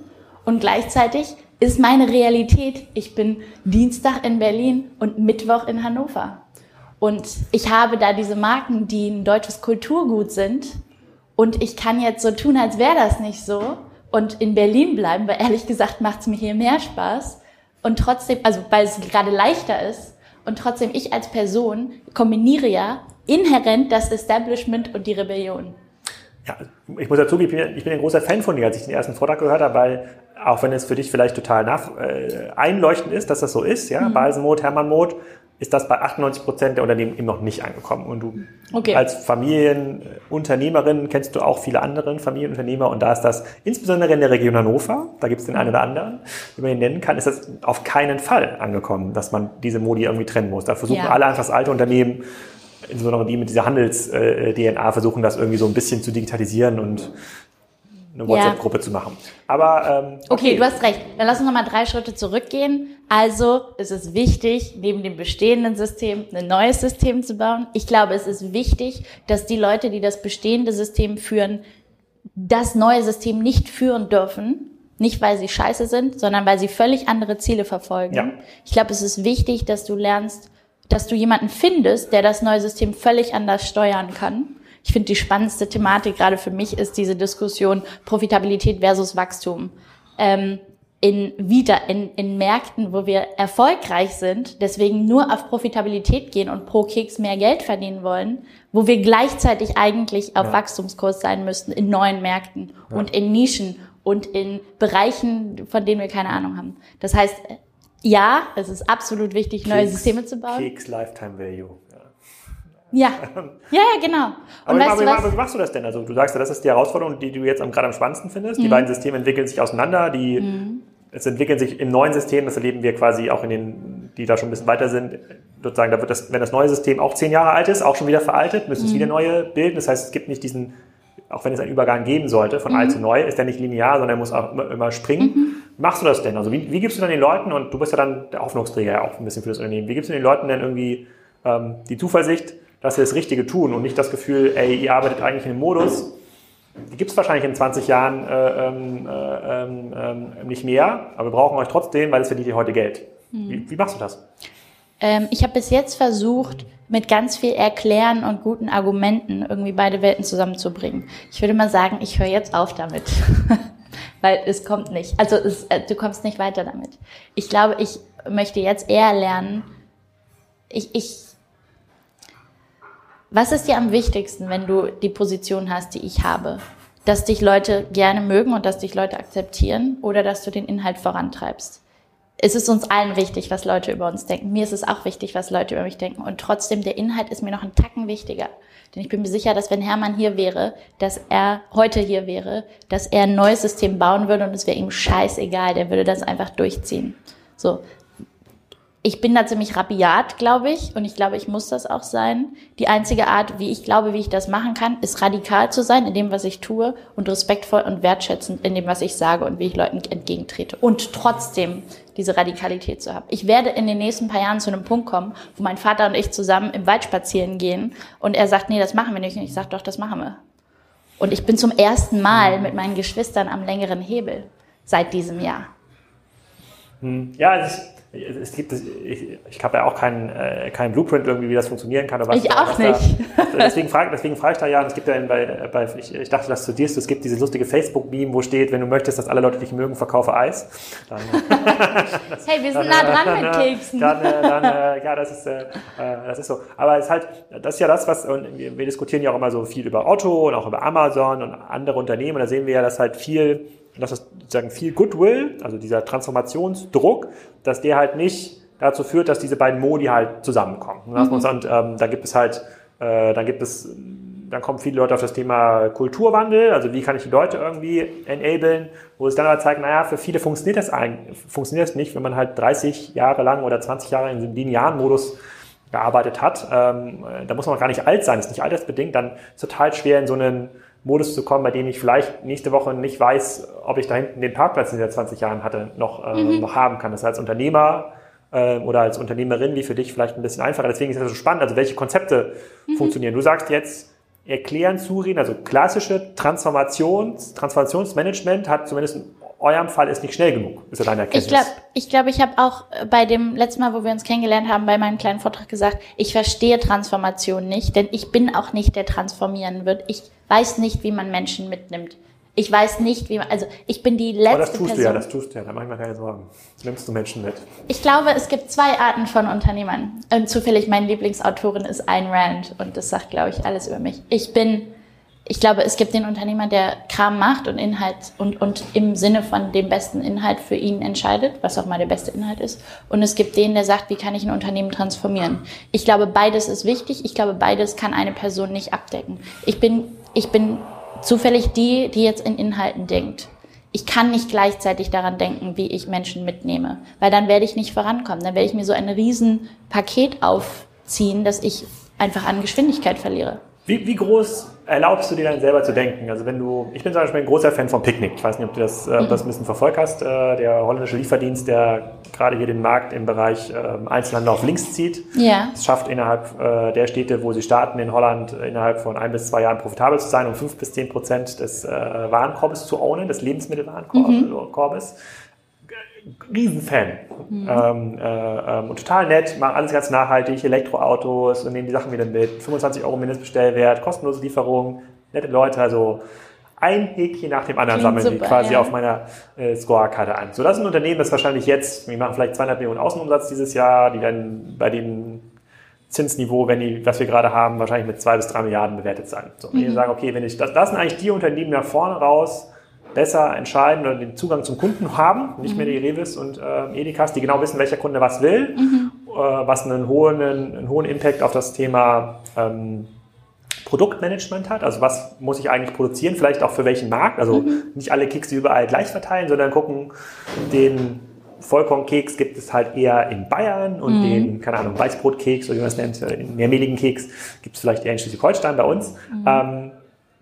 Und gleichzeitig ist meine Realität, ich bin Dienstag in Berlin und Mittwoch in Hannover. Und ich habe da diese Marken, die ein deutsches Kulturgut sind. Und ich kann jetzt so tun, als wäre das nicht so und in Berlin bleiben, weil ehrlich gesagt macht es mir hier mehr Spaß. Und trotzdem, also weil es gerade leichter ist. Und trotzdem, ich als Person kombiniere ja inhärent das Establishment und die Rebellion. Ja, ich muss dazu, ich bin, ich bin ein großer Fan von dir, als ich den ersten Vortrag gehört habe, weil auch wenn es für dich vielleicht total nach, äh, einleuchtend ist, dass das so ist, ja, mhm. Balsenmod, Hermann-Mod, ist das bei 98 Prozent der Unternehmen eben noch nicht angekommen. Und du okay. als Familienunternehmerin kennst du auch viele andere Familienunternehmer und da ist das insbesondere in der Region Hannover, da gibt es den einen oder anderen, wie man ihn nennen kann, ist das auf keinen Fall angekommen, dass man diese Modi irgendwie trennen muss. Da versuchen ja. alle einfach das alte Unternehmen, insbesondere die mit dieser Handels-DNA, versuchen das irgendwie so ein bisschen zu digitalisieren und eine WhatsApp-Gruppe ja. zu machen. Aber ähm, okay. okay, du hast recht. Dann lass uns nochmal drei Schritte zurückgehen. Also es ist wichtig, neben dem bestehenden System ein neues System zu bauen. Ich glaube, es ist wichtig, dass die Leute, die das bestehende System führen, das neue System nicht führen dürfen. Nicht, weil sie scheiße sind, sondern weil sie völlig andere Ziele verfolgen. Ja. Ich glaube, es ist wichtig, dass du lernst, dass du jemanden findest, der das neue System völlig anders steuern kann ich finde, die spannendste Thematik gerade für mich ist diese Diskussion Profitabilität versus Wachstum. Ähm, in wieder in, in Märkten, wo wir erfolgreich sind, deswegen nur auf Profitabilität gehen und pro Keks mehr Geld verdienen wollen, wo wir gleichzeitig eigentlich auf ja. Wachstumskurs sein müssten in neuen Märkten ja. und in Nischen und in Bereichen, von denen wir keine Ahnung haben. Das heißt, ja, es ist absolut wichtig, Keks, neue Systeme zu bauen. Keks Lifetime Value. Ja. ja, (laughs) ja, genau. Und aber, weißt aber, aber wie machst du das denn? Also du sagst ja, das ist die Herausforderung, die du jetzt gerade am spannendsten findest. Mhm. Die beiden Systeme entwickeln sich auseinander, die mhm. Es entwickeln sich im neuen System, das erleben wir quasi auch in den, die da schon ein bisschen weiter sind, sozusagen, da wird das, wenn das neue System auch zehn Jahre alt ist, auch schon wieder veraltet, müssen mhm. es wieder neue bilden. Das heißt, es gibt nicht diesen, auch wenn es einen Übergang geben sollte, von alt mhm. zu neu, ist der nicht linear, sondern er muss auch immer, immer springen. Mhm. Machst du das denn? Also wie, wie gibst du dann den Leuten, und du bist ja dann der Hoffnungsträger ja auch ein bisschen für das Unternehmen, wie gibst du den Leuten denn irgendwie ähm, die Zuversicht, dass sie das Richtige tun und nicht das Gefühl, ey, ihr arbeitet eigentlich in einem Modus, die gibt es wahrscheinlich in 20 Jahren äh, ähm, äh, ähm, ähm, nicht mehr, aber wir brauchen euch trotzdem, weil es verdient ihr heute Geld. Mhm. Wie, wie, machst du das? Ähm, ich habe bis jetzt versucht, mit ganz viel Erklären und guten Argumenten irgendwie beide Welten zusammenzubringen. Ich würde mal sagen, ich höre jetzt auf damit. (laughs) weil es kommt nicht. Also es, äh, du kommst nicht weiter damit. Ich glaube, ich möchte jetzt eher lernen, ich, ich was ist dir am wichtigsten, wenn du die Position hast, die ich habe? Dass dich Leute gerne mögen und dass dich Leute akzeptieren oder dass du den Inhalt vorantreibst? Es ist uns allen wichtig, was Leute über uns denken. Mir ist es auch wichtig, was Leute über mich denken. Und trotzdem, der Inhalt ist mir noch einen Tacken wichtiger. Denn ich bin mir sicher, dass wenn Hermann hier wäre, dass er heute hier wäre, dass er ein neues System bauen würde und es wäre ihm scheißegal, der würde das einfach durchziehen. So, ich bin da ziemlich rabiat, glaube ich, und ich glaube, ich muss das auch sein. Die einzige Art, wie ich glaube, wie ich das machen kann, ist radikal zu sein in dem, was ich tue und respektvoll und wertschätzend in dem, was ich sage und wie ich Leuten entgegentrete. Und trotzdem diese Radikalität zu haben. Ich werde in den nächsten paar Jahren zu einem Punkt kommen, wo mein Vater und ich zusammen im Wald spazieren gehen und er sagt, nee, das machen wir nicht. Und ich sage, doch, das machen wir. Und ich bin zum ersten Mal mit meinen Geschwistern am längeren Hebel seit diesem Jahr. Hm. Ja, ist es gibt, ich, ich habe ja auch keinen, äh, keinen Blueprint irgendwie, wie das funktionieren kann. Aber ich auch was nicht. Da, (laughs) deswegen frage deswegen frag ich da ja, es gibt ja bei, bei ich, ich dachte, dass du dir es gibt dieses lustige Facebook-Meme, wo steht, wenn du möchtest, dass alle Leute dich mögen, verkaufe Eis. Dann, das, (laughs) (laughs) hey, wir sind dann, nah dran dann, mit Keksen. Dann, dann, dann äh, ja, das ist, äh, das ist so. Aber es ist halt, das ist ja das, was, und wir, wir diskutieren ja auch immer so viel über Otto und auch über Amazon und andere Unternehmen. Und da sehen wir ja, dass halt viel dass das sozusagen viel Goodwill, also dieser Transformationsdruck, dass der halt nicht dazu führt, dass diese beiden Modi halt zusammenkommen. Mhm. Und ähm, da gibt es halt, äh, dann gibt es, dann kommen viele Leute auf das Thema Kulturwandel, also wie kann ich die Leute irgendwie enablen, wo es dann halt zeigt, naja, für viele funktioniert das eigentlich, funktioniert das nicht, wenn man halt 30 Jahre lang oder 20 Jahre in diesem linearen Modus gearbeitet hat. Ähm, da muss man gar nicht alt sein, ist nicht altersbedingt, dann ist total schwer in so einen Modus zu kommen, bei dem ich vielleicht nächste Woche nicht weiß, ob ich da hinten den Parkplatz, den ich seit 20 Jahren hatte, noch, äh, mhm. noch haben kann. Das heißt, als Unternehmer äh, oder als Unternehmerin wie für dich vielleicht ein bisschen einfacher. Deswegen ist es so spannend, also welche Konzepte mhm. funktionieren. Du sagst jetzt, erklären, zureden, also klassische Transformations, Transformationsmanagement hat zumindest in eurem Fall ist nicht schnell genug, ist ja deine Erkenntnis. Ich glaube, ich, glaub, ich habe auch bei dem letzten Mal, wo wir uns kennengelernt haben, bei meinem kleinen Vortrag gesagt, ich verstehe Transformation nicht, denn ich bin auch nicht der transformieren wird. Ich weiß nicht, wie man Menschen mitnimmt. Ich weiß nicht, wie man, also ich bin die letzte Aber das tust Person. du ja, das tust du ja, da mach ich mir keine Sorgen. Nimmst du Menschen mit? Ich glaube, es gibt zwei Arten von Unternehmern. Und zufällig meine Lieblingsautorin ist Ayn Rand und das sagt, glaube ich, alles über mich. Ich bin, ich glaube, es gibt den Unternehmer, der Kram macht und Inhalt und, und im Sinne von dem besten Inhalt für ihn entscheidet, was auch mal der beste Inhalt ist. Und es gibt den, der sagt, wie kann ich ein Unternehmen transformieren? Ich glaube, beides ist wichtig. Ich glaube, beides kann eine Person nicht abdecken. Ich bin, ich bin zufällig die, die jetzt in Inhalten denkt. Ich kann nicht gleichzeitig daran denken, wie ich Menschen mitnehme, weil dann werde ich nicht vorankommen. Dann werde ich mir so ein Riesenpaket aufziehen, dass ich einfach an Geschwindigkeit verliere. Wie, wie groß erlaubst du dir dann selber zu denken? Also wenn du, ich bin zum Beispiel ein großer Fan von Picknick. Ich weiß nicht, ob du das, äh, das ein bisschen verfolgt hast. Äh, der holländische Lieferdienst, der gerade hier den Markt im Bereich äh, Einzelhandel auf links zieht. Ja. Es schafft innerhalb äh, der Städte, wo sie starten, in Holland innerhalb von ein bis zwei Jahren profitabel zu sein, um fünf bis zehn Prozent des äh, Warenkorbes zu ownen, des Lebensmittelwarenkorbes. Mhm. Riesenfan. Mhm. Ähm, äh, ähm, und total nett, machen alles ganz nachhaltig, Elektroautos und nehmen die Sachen wieder mit. 25 Euro Mindestbestellwert, kostenlose Lieferung, nette Leute, also ein Häkchen nach dem anderen Klingt sammeln die quasi ja. auf meiner äh, Scorekarte an. So, das ist ein Unternehmen, das wahrscheinlich jetzt, wir machen vielleicht 200 Millionen Außenumsatz dieses Jahr, die dann bei dem Zinsniveau, wenn die, was wir gerade haben, wahrscheinlich mit zwei bis drei Milliarden bewertet sein. So, mhm. ich sage, okay, wenn ich, das, das sind eigentlich die Unternehmen nach vorne raus, besser entscheiden oder den Zugang zum Kunden haben, nicht mhm. mehr die Revis und äh, Edikas, die genau wissen, welcher Kunde was will, mhm. äh, was einen hohen, einen hohen Impact auf das Thema ähm, Produktmanagement hat. Also was muss ich eigentlich produzieren, vielleicht auch für welchen Markt. Also mhm. nicht alle Kekse überall gleich verteilen, sondern gucken, den Vollkornkeks gibt es halt eher in Bayern und mhm. den, keine Ahnung, Weißbrotkeks oder wie man es nennt, den mehrmehligen Keks gibt es vielleicht eher in Schleswig-Holstein bei uns. Mhm. Ähm,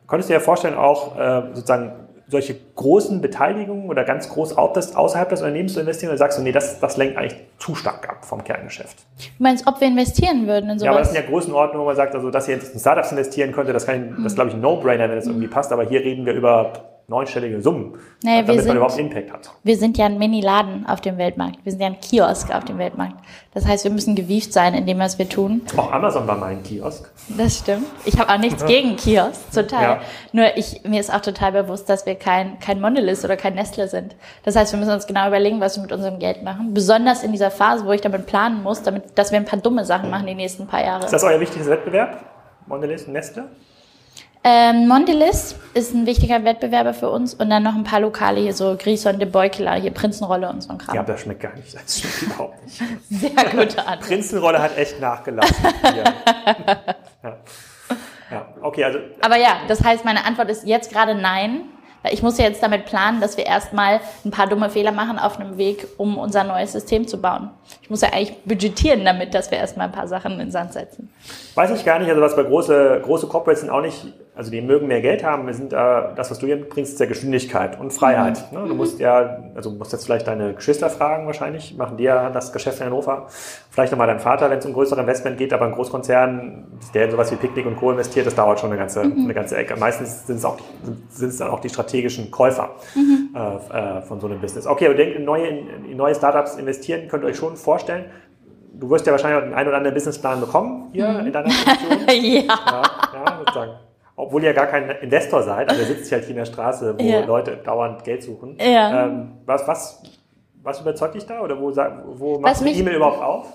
könntest du dir vorstellen, auch äh, sozusagen solche großen Beteiligungen oder ganz groß außerhalb des Unternehmens zu investieren oder sagst du, nee, das, das lenkt eigentlich zu stark ab vom Kerngeschäft? Du meinst, ob wir investieren würden in sowas? Ja, aber das sind ja Größenordnungen, wo man sagt, also, dass ihr jetzt in Startups investieren könnte, das, kann, das ist, glaube ich, ein No-Brainer, wenn es irgendwie passt, aber hier reden wir über neunstellige Summen, naja, damit sind, man überhaupt Impact hat. Wir sind ja ein Mini-Laden auf dem Weltmarkt. Wir sind ja ein Kiosk auf dem Weltmarkt. Das heißt, wir müssen gewieft sein in dem, was wir tun. Auch Amazon war mein Kiosk. Das stimmt. Ich habe auch nichts gegen Kiosk, total. Ja. Nur ich, mir ist auch total bewusst, dass wir kein, kein Mondelez oder kein Nestle sind. Das heißt, wir müssen uns genau überlegen, was wir mit unserem Geld machen. Besonders in dieser Phase, wo ich damit planen muss, damit, dass wir ein paar dumme Sachen machen die nächsten paar Jahre. Ist das euer wichtigster Wettbewerb? Mondelez und Nestle? Ähm, Mondelez ist ein wichtiger Wettbewerber für uns und dann noch ein paar Lokale hier, so Grison de Beukela, hier Prinzenrolle und so ein Kram. Ja, das schmeckt gar nicht. Das schmeckt überhaupt nicht. (laughs) Sehr gute (laughs) Antwort. Prinzenrolle hat echt nachgelassen. (laughs) ja. ja. okay, also. Aber ja, das heißt, meine Antwort ist jetzt gerade nein. Ich muss ja jetzt damit planen, dass wir erstmal ein paar dumme Fehler machen auf einem Weg, um unser neues System zu bauen. Ich muss ja eigentlich budgetieren damit, dass wir erstmal ein paar Sachen in Sand setzen. Weiß ich gar nicht, also was bei große, große Corporates sind auch nicht also die mögen mehr Geld haben, wir sind äh, das, was du hier bringst, ist ja Geschwindigkeit und Freiheit. Mhm. Ne? Du musst ja, also musst jetzt vielleicht deine Geschwister fragen wahrscheinlich, machen die ja das Geschäft in Hannover. Vielleicht nochmal deinen Vater, wenn es um größere Investment geht, aber ein Großkonzern, der in sowas wie Picknick und Co. investiert, das dauert schon eine ganze, mhm. eine ganze Ecke. Meistens sind es auch, sind es dann auch die strategischen Käufer mhm. äh, äh von so einem Business. Okay, aber denkt, in neue, in neue Startups investieren, könnt ihr euch schon vorstellen, du wirst ja wahrscheinlich auch den einen oder anderen Businessplan bekommen hier mhm. in deiner Funktion. (laughs) ja. ja. Ja, sozusagen obwohl ihr gar kein Investor seid, aber ihr sitzt halt hier in der Straße, wo (laughs) ja. Leute dauernd Geld suchen. Ja. Ähm, was, was, was überzeugt dich da oder wo, wo machst du die E-Mail überhaupt auf?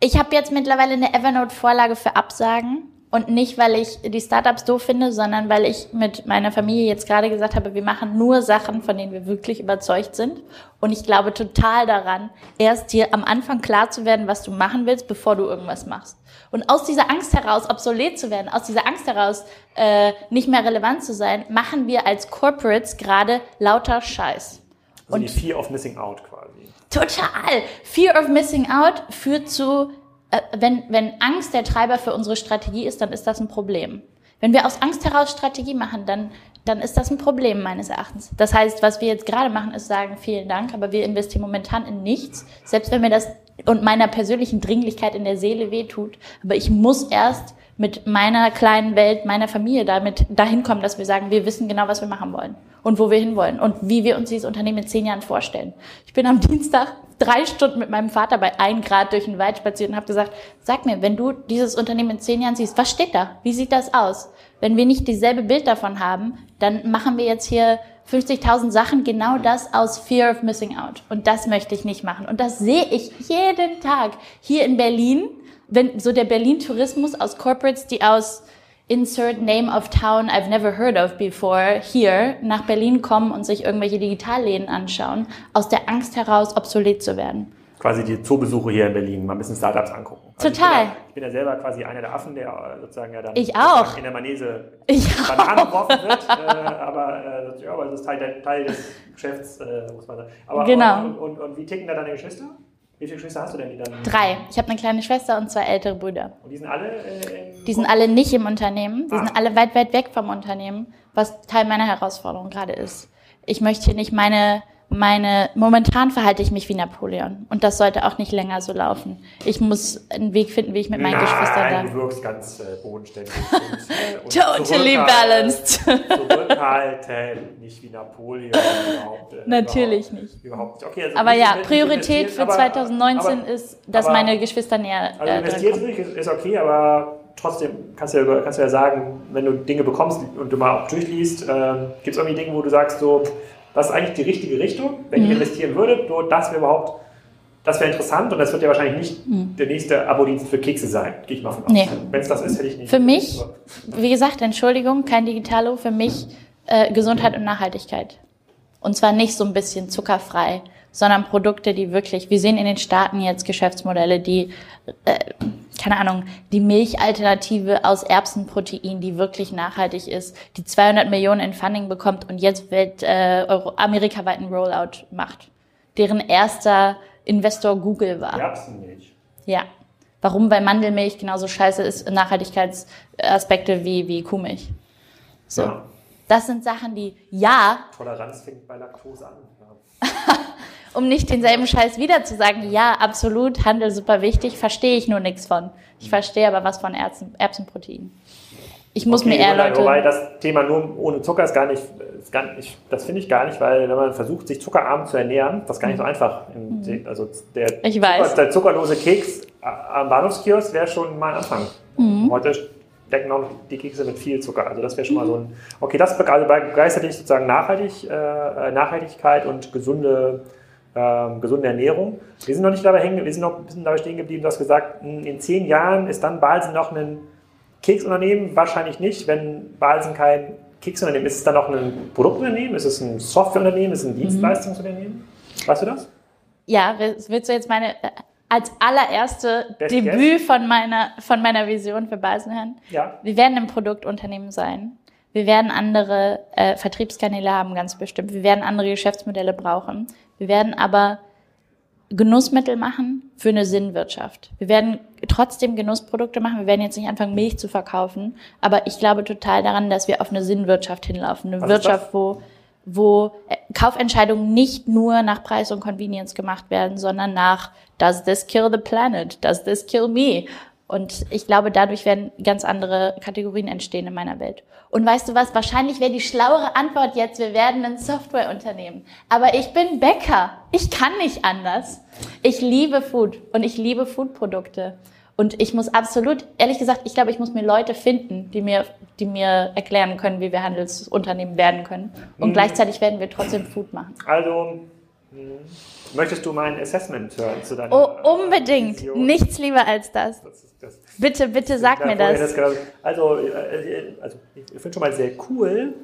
Ich habe jetzt mittlerweile eine Evernote-Vorlage für Absagen. Und nicht, weil ich die Startups doof finde, sondern weil ich mit meiner Familie jetzt gerade gesagt habe, wir machen nur Sachen, von denen wir wirklich überzeugt sind. Und ich glaube total daran, erst dir am Anfang klar zu werden, was du machen willst, bevor du irgendwas machst. Und aus dieser Angst heraus, obsolet zu werden, aus dieser Angst heraus, äh, nicht mehr relevant zu sein, machen wir als Corporates gerade lauter Scheiß. Also Und die Fear of Missing Out quasi. Total. Fear of Missing Out führt zu wenn, wenn Angst der Treiber für unsere Strategie ist, dann ist das ein Problem. Wenn wir aus Angst heraus Strategie machen, dann, dann ist das ein Problem meines Erachtens. Das heißt, was wir jetzt gerade machen, ist sagen, vielen Dank, aber wir investieren momentan in nichts, selbst wenn mir das und meiner persönlichen Dringlichkeit in der Seele wehtut. Aber ich muss erst mit meiner kleinen Welt, meiner Familie damit dahin kommen, dass wir sagen, wir wissen genau, was wir machen wollen und wo wir hinwollen und wie wir uns dieses Unternehmen in zehn Jahren vorstellen. Ich bin am Dienstag drei Stunden mit meinem Vater bei ein Grad durch den Wald spaziert und habe gesagt, sag mir, wenn du dieses Unternehmen in zehn Jahren siehst, was steht da? Wie sieht das aus? Wenn wir nicht dieselbe Bild davon haben, dann machen wir jetzt hier 50.000 Sachen, genau das aus Fear of Missing Out. Und das möchte ich nicht machen. Und das sehe ich jeden Tag hier in Berlin, wenn so der Berlin-Tourismus aus Corporates, die aus insert name of town I've never heard of before hier nach Berlin kommen und sich irgendwelche Digitalläden anschauen, aus der Angst heraus obsolet zu werden. Quasi die Zoobesuche hier in Berlin, mal ein bisschen Startups angucken. Also Total. Ich bin, ja, selber quasi einer der Affen, der äh, sozusagen ja dann ich auch. in der Manese ich Bananen geworfen wird. äh, aber, äh, ja, aber das ist Teil, Teil des Geschäfts, äh, muss man sagen. Aber, genau. Und, und, und, wie ticken da deine Geschwister? Wie viele Geschwister hast du denn? Die dann Drei. Ich habe eine kleine Schwester und zwei ältere Brüder. Und die sind alle? Äh, die sind alle nicht im Unternehmen. Die ah. sind alle weit, weit weg vom Unternehmen, was Teil meiner Herausforderung gerade ist. Ich möchte hier nicht meine meine, momentan verhalte ich mich wie Napoleon. Und das sollte auch nicht länger so laufen. Ich muss einen Weg finden, wie ich mit meinen Nein, Geschwistern da. Du wirkst ganz äh, bodenständig. und, äh, (laughs) totally balanced. Zurückhaltend, nicht wie Napoleon. Überhaupt, äh, Natürlich überhaupt, nicht. Überhaupt nicht. Okay, also aber ja, Priorität für aber, 2019 aber, ist, dass aber, meine Geschwister näher. Also investiert äh, ist, ist okay, aber trotzdem kannst du, ja, kannst du ja sagen, wenn du Dinge bekommst und du mal auch durchliest, äh, gibt es irgendwie Dinge, wo du sagst, so, das ist eigentlich die richtige Richtung, wenn mhm. ich investieren würde, nur das wäre überhaupt, das wäre interessant und das wird ja wahrscheinlich nicht mhm. der nächste Abo-Dienst für Kekse sein, gehe ich mal von aus. Nee. Wenn es das ist, hätte ich nicht. Für mich, wie gesagt, Entschuldigung, kein Digitalo, für mich äh, Gesundheit und Nachhaltigkeit. Und zwar nicht so ein bisschen zuckerfrei, sondern Produkte, die wirklich, wir sehen in den Staaten jetzt Geschäftsmodelle, die äh, keine Ahnung, die Milchalternative aus Erbsenprotein, die wirklich nachhaltig ist, die 200 Millionen in Funding bekommt und jetzt Welt, äh, Euro, amerikaweiten Rollout macht. Deren erster Investor Google war. Erbsenmilch. Ja. Warum? Weil Mandelmilch genauso scheiße ist, Nachhaltigkeitsaspekte wie, wie Kuhmilch. So. Ja. Das sind Sachen, die, ja. Toleranz fängt bei Laktose an. Ja. (laughs) um nicht denselben Scheiß wieder zu sagen, ja, absolut, Handel super wichtig, verstehe ich nur nichts von. Ich verstehe aber was von Erbsen, Erbsenprotein. Ich muss okay, mir eher Leute. Wobei das Thema nur ohne Zucker ist gar nicht, ist gar nicht das finde ich gar nicht, weil wenn man versucht, sich zuckerarm zu ernähren, das ist gar nicht so mhm. einfach. Mhm. Also der, ich weiß. der zuckerlose Keks am Bahnhofskiosk wäre schon mal ein Anfang. Mhm. Heute decken auch die Kekse mit viel Zucker. Also das wäre schon mal so ein. Okay, das also begeistert dich sozusagen nachhaltig, äh, Nachhaltigkeit und gesunde ähm, gesunde Ernährung. Wir sind noch nicht dabei hängen, wir sind noch ein bisschen dabei stehen geblieben. Du hast gesagt, hm, in zehn Jahren ist dann Balsen noch ein Keksunternehmen? Wahrscheinlich nicht, wenn Balsen kein Keksunternehmen ist. Ist es dann noch ein Produktunternehmen? Ist es ein Softwareunternehmen? Ist es ein mhm. Dienstleistungsunternehmen? Weißt du das? Ja, willst du jetzt meine äh, als allererste Best Debüt guess. von meiner, von meiner Vision für Balsen hören? Ja. Wir werden ein Produktunternehmen sein. Wir werden andere äh, Vertriebskanäle haben, ganz bestimmt. Wir werden andere Geschäftsmodelle brauchen. Wir werden aber Genussmittel machen für eine Sinnwirtschaft. Wir werden trotzdem Genussprodukte machen. Wir werden jetzt nicht anfangen, Milch zu verkaufen. Aber ich glaube total daran, dass wir auf eine Sinnwirtschaft hinlaufen. Eine Was ist Wirtschaft, wo, wo äh, Kaufentscheidungen nicht nur nach Preis und Convenience gemacht werden, sondern nach, does this kill the planet? Does this kill me? Und ich glaube, dadurch werden ganz andere Kategorien entstehen in meiner Welt. Und weißt du was? Wahrscheinlich wäre die schlauere Antwort jetzt, wir werden ein Softwareunternehmen. Aber ich bin Bäcker. Ich kann nicht anders. Ich liebe Food und ich liebe Foodprodukte. Und ich muss absolut, ehrlich gesagt, ich glaube, ich muss mir Leute finden, die mir, die mir erklären können, wie wir Handelsunternehmen werden können. Und Mhm. gleichzeitig werden wir trotzdem Food machen. Also, möchtest du mein Assessment hören zu deiner Oh, unbedingt. Vision? Nichts lieber als das. Das das. Bitte, bitte sag mir vorher das. genau- also, äh, also, ich finde schon mal sehr cool,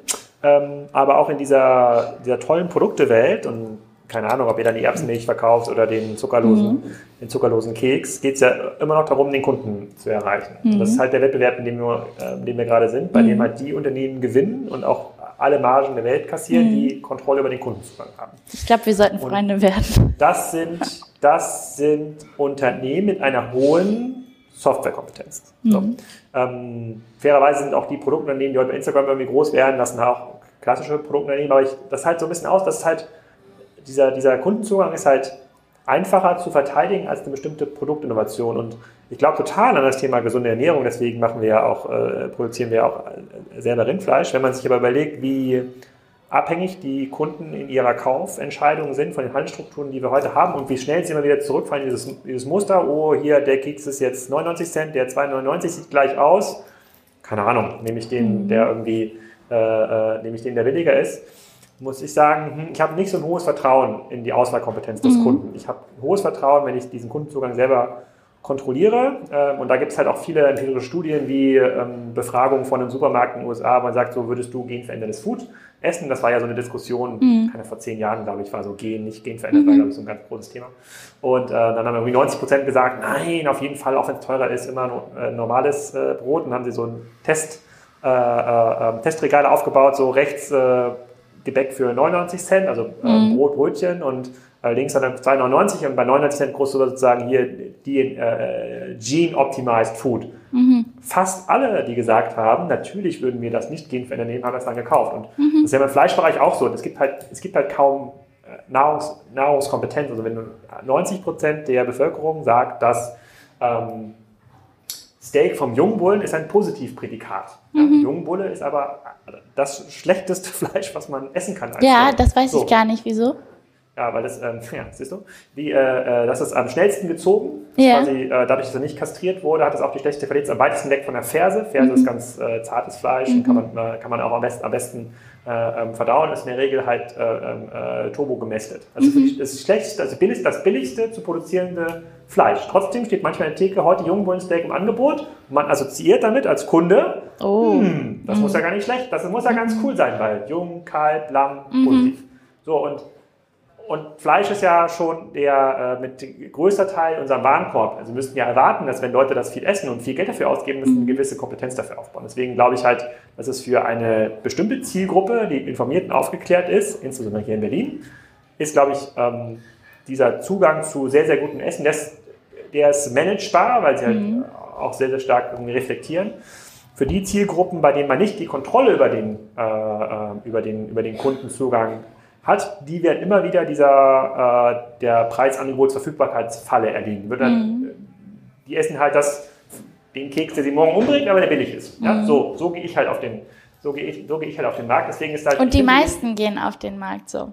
ähm, aber auch in dieser, dieser tollen Produktewelt und keine Ahnung, ob ihr dann die Erbsenmilch verkauft oder den zuckerlosen, Mhm. den zuckerlosen Keks, geht es ja immer noch darum, den Kunden zu erreichen. Und das ist halt der Wettbewerb, in dem wir, äh, in dem wir gerade sind, bei dem halt die Unternehmen gewinnen und auch alle Margen der Welt kassieren, die Kontrolle über den Kundenzugang haben. Ich glaube, wir sollten Freunde werden. (laughs) Das sind, das sind Unternehmen mit einer hohen Softwarekompetenz. So. Ähm, fairerweise sind auch die Produktunternehmen, die heute bei Instagram irgendwie groß werden, das sind auch klassische Produktunternehmen, aber ich, das halt so ein bisschen aus, dass halt dieser, dieser Kundenzugang ist halt einfacher zu verteidigen als eine bestimmte Produktinnovation. Und ich glaube total an das Thema gesunde Ernährung, deswegen machen wir ja auch, äh, produzieren wir auch äh, selber Rindfleisch. Wenn man sich aber überlegt, wie abhängig die Kunden in ihrer Kaufentscheidung sind von den Handelsstrukturen, die wir heute haben und wie schnell sie immer wieder zurückfallen in dieses, dieses Muster, oh, hier, der Keks ist jetzt 99 Cent, der 2,99 sieht gleich aus. Keine Ahnung, nehme ich den, der irgendwie, äh, äh, nehme ich den, der billiger ist muss ich sagen, hm, ich habe nicht so ein hohes Vertrauen in die Auswahlkompetenz des Kunden. Ich habe hohes Vertrauen, wenn ich diesen Kundenzugang selber kontrolliere. Ähm, und da gibt es halt auch viele empirische Studien wie ähm, Befragungen von einem Supermarkt in den USA, wo man sagt, so würdest du genveränderndes Food essen? Das war ja so eine Diskussion, keine vor zehn Jahren, glaube ich, war so Gen, nicht genverändert, war, glaube ich, so ein ganz großes Thema. Und äh, dann haben irgendwie 90 Prozent gesagt, nein, auf jeden Fall, auch wenn es teurer ist, immer äh, normales äh, Brot. Und dann haben sie so ein Test, äh, äh, Testregale aufgebaut, so rechts äh, Gebäck für 99 Cent, also äh, Brot, Brötchen und äh, links dann 2,99 und bei 99 Cent groß sozusagen hier die äh, Gene-Optimized Food. Fast alle, die gesagt haben, natürlich würden wir das nicht genverändern nehmen, haben das dann gekauft. Und das ist ja im Fleischbereich auch so. Es gibt halt, es gibt halt kaum äh, Nahrungs, Nahrungskompetenz. Also wenn du 90 Prozent der Bevölkerung sagt, dass ähm, Steak vom Jungbullen ist ein Positivprädikat. Ja, Jungbulle ist aber das schlechteste (laughs) Fleisch, was man essen kann. Ja, Steak. das weiß So. ich gar nicht, wieso. Ja, weil das, ähm, (laughs) ja, siehst du, die, äh, äh, das ist am schnellsten gezogen. Ja. Quasi, äh, dadurch, dass er nicht kastriert wurde, hat es auch die schlechte Verletzung am weitesten weg von der Ferse. Ferse Mhm. ist ganz äh, zartes Fleisch, und kann man, äh, kann man auch am besten, am besten äh, ähm, verdauen. Ist in der Regel halt äh, ähm, äh, turbo gemästet. Also Mhm. das ist schlecht, also billig, das billigste zu produzierende Fleisch. Trotzdem steht manchmal in der Theke heute Jungbullensteak im Angebot. Man assoziiert damit als Kunde, Oh. hm, das muss ja gar nicht schlecht, das muss ja ganz cool sein, weil jung, kalt, Lamm, positiv. So und und Fleisch ist ja schon der äh, mit größter Teil unserem Warenkorb. Also wir müssten ja erwarten, dass wenn Leute das viel essen und viel Geld dafür ausgeben, müssen eine gewisse Kompetenz dafür aufbauen. Deswegen glaube ich halt, dass es für eine bestimmte Zielgruppe, die informiert und aufgeklärt ist, insbesondere hier in Berlin, ist, glaube ich, ähm, dieser Zugang zu sehr, sehr gutem Essen, der ist, der ist managebar, weil sie halt auch sehr, sehr stark reflektieren. Für die Zielgruppen, bei denen man nicht die Kontrolle über den, äh, äh, über den, über den Kundenzugang hat, die werden immer wieder dieser äh, der Preisangebotsverfügbarkeitsfalle erliegen. Wird dann, äh, Die essen halt das, den Keks, der sie morgen umbringt, aber der billig ist. Ja? So, so gehe ich halt auf den, so gehe ich, so gehe ich halt auf den Markt. Deswegen ist halt Und die meisten gehen auf den Markt so.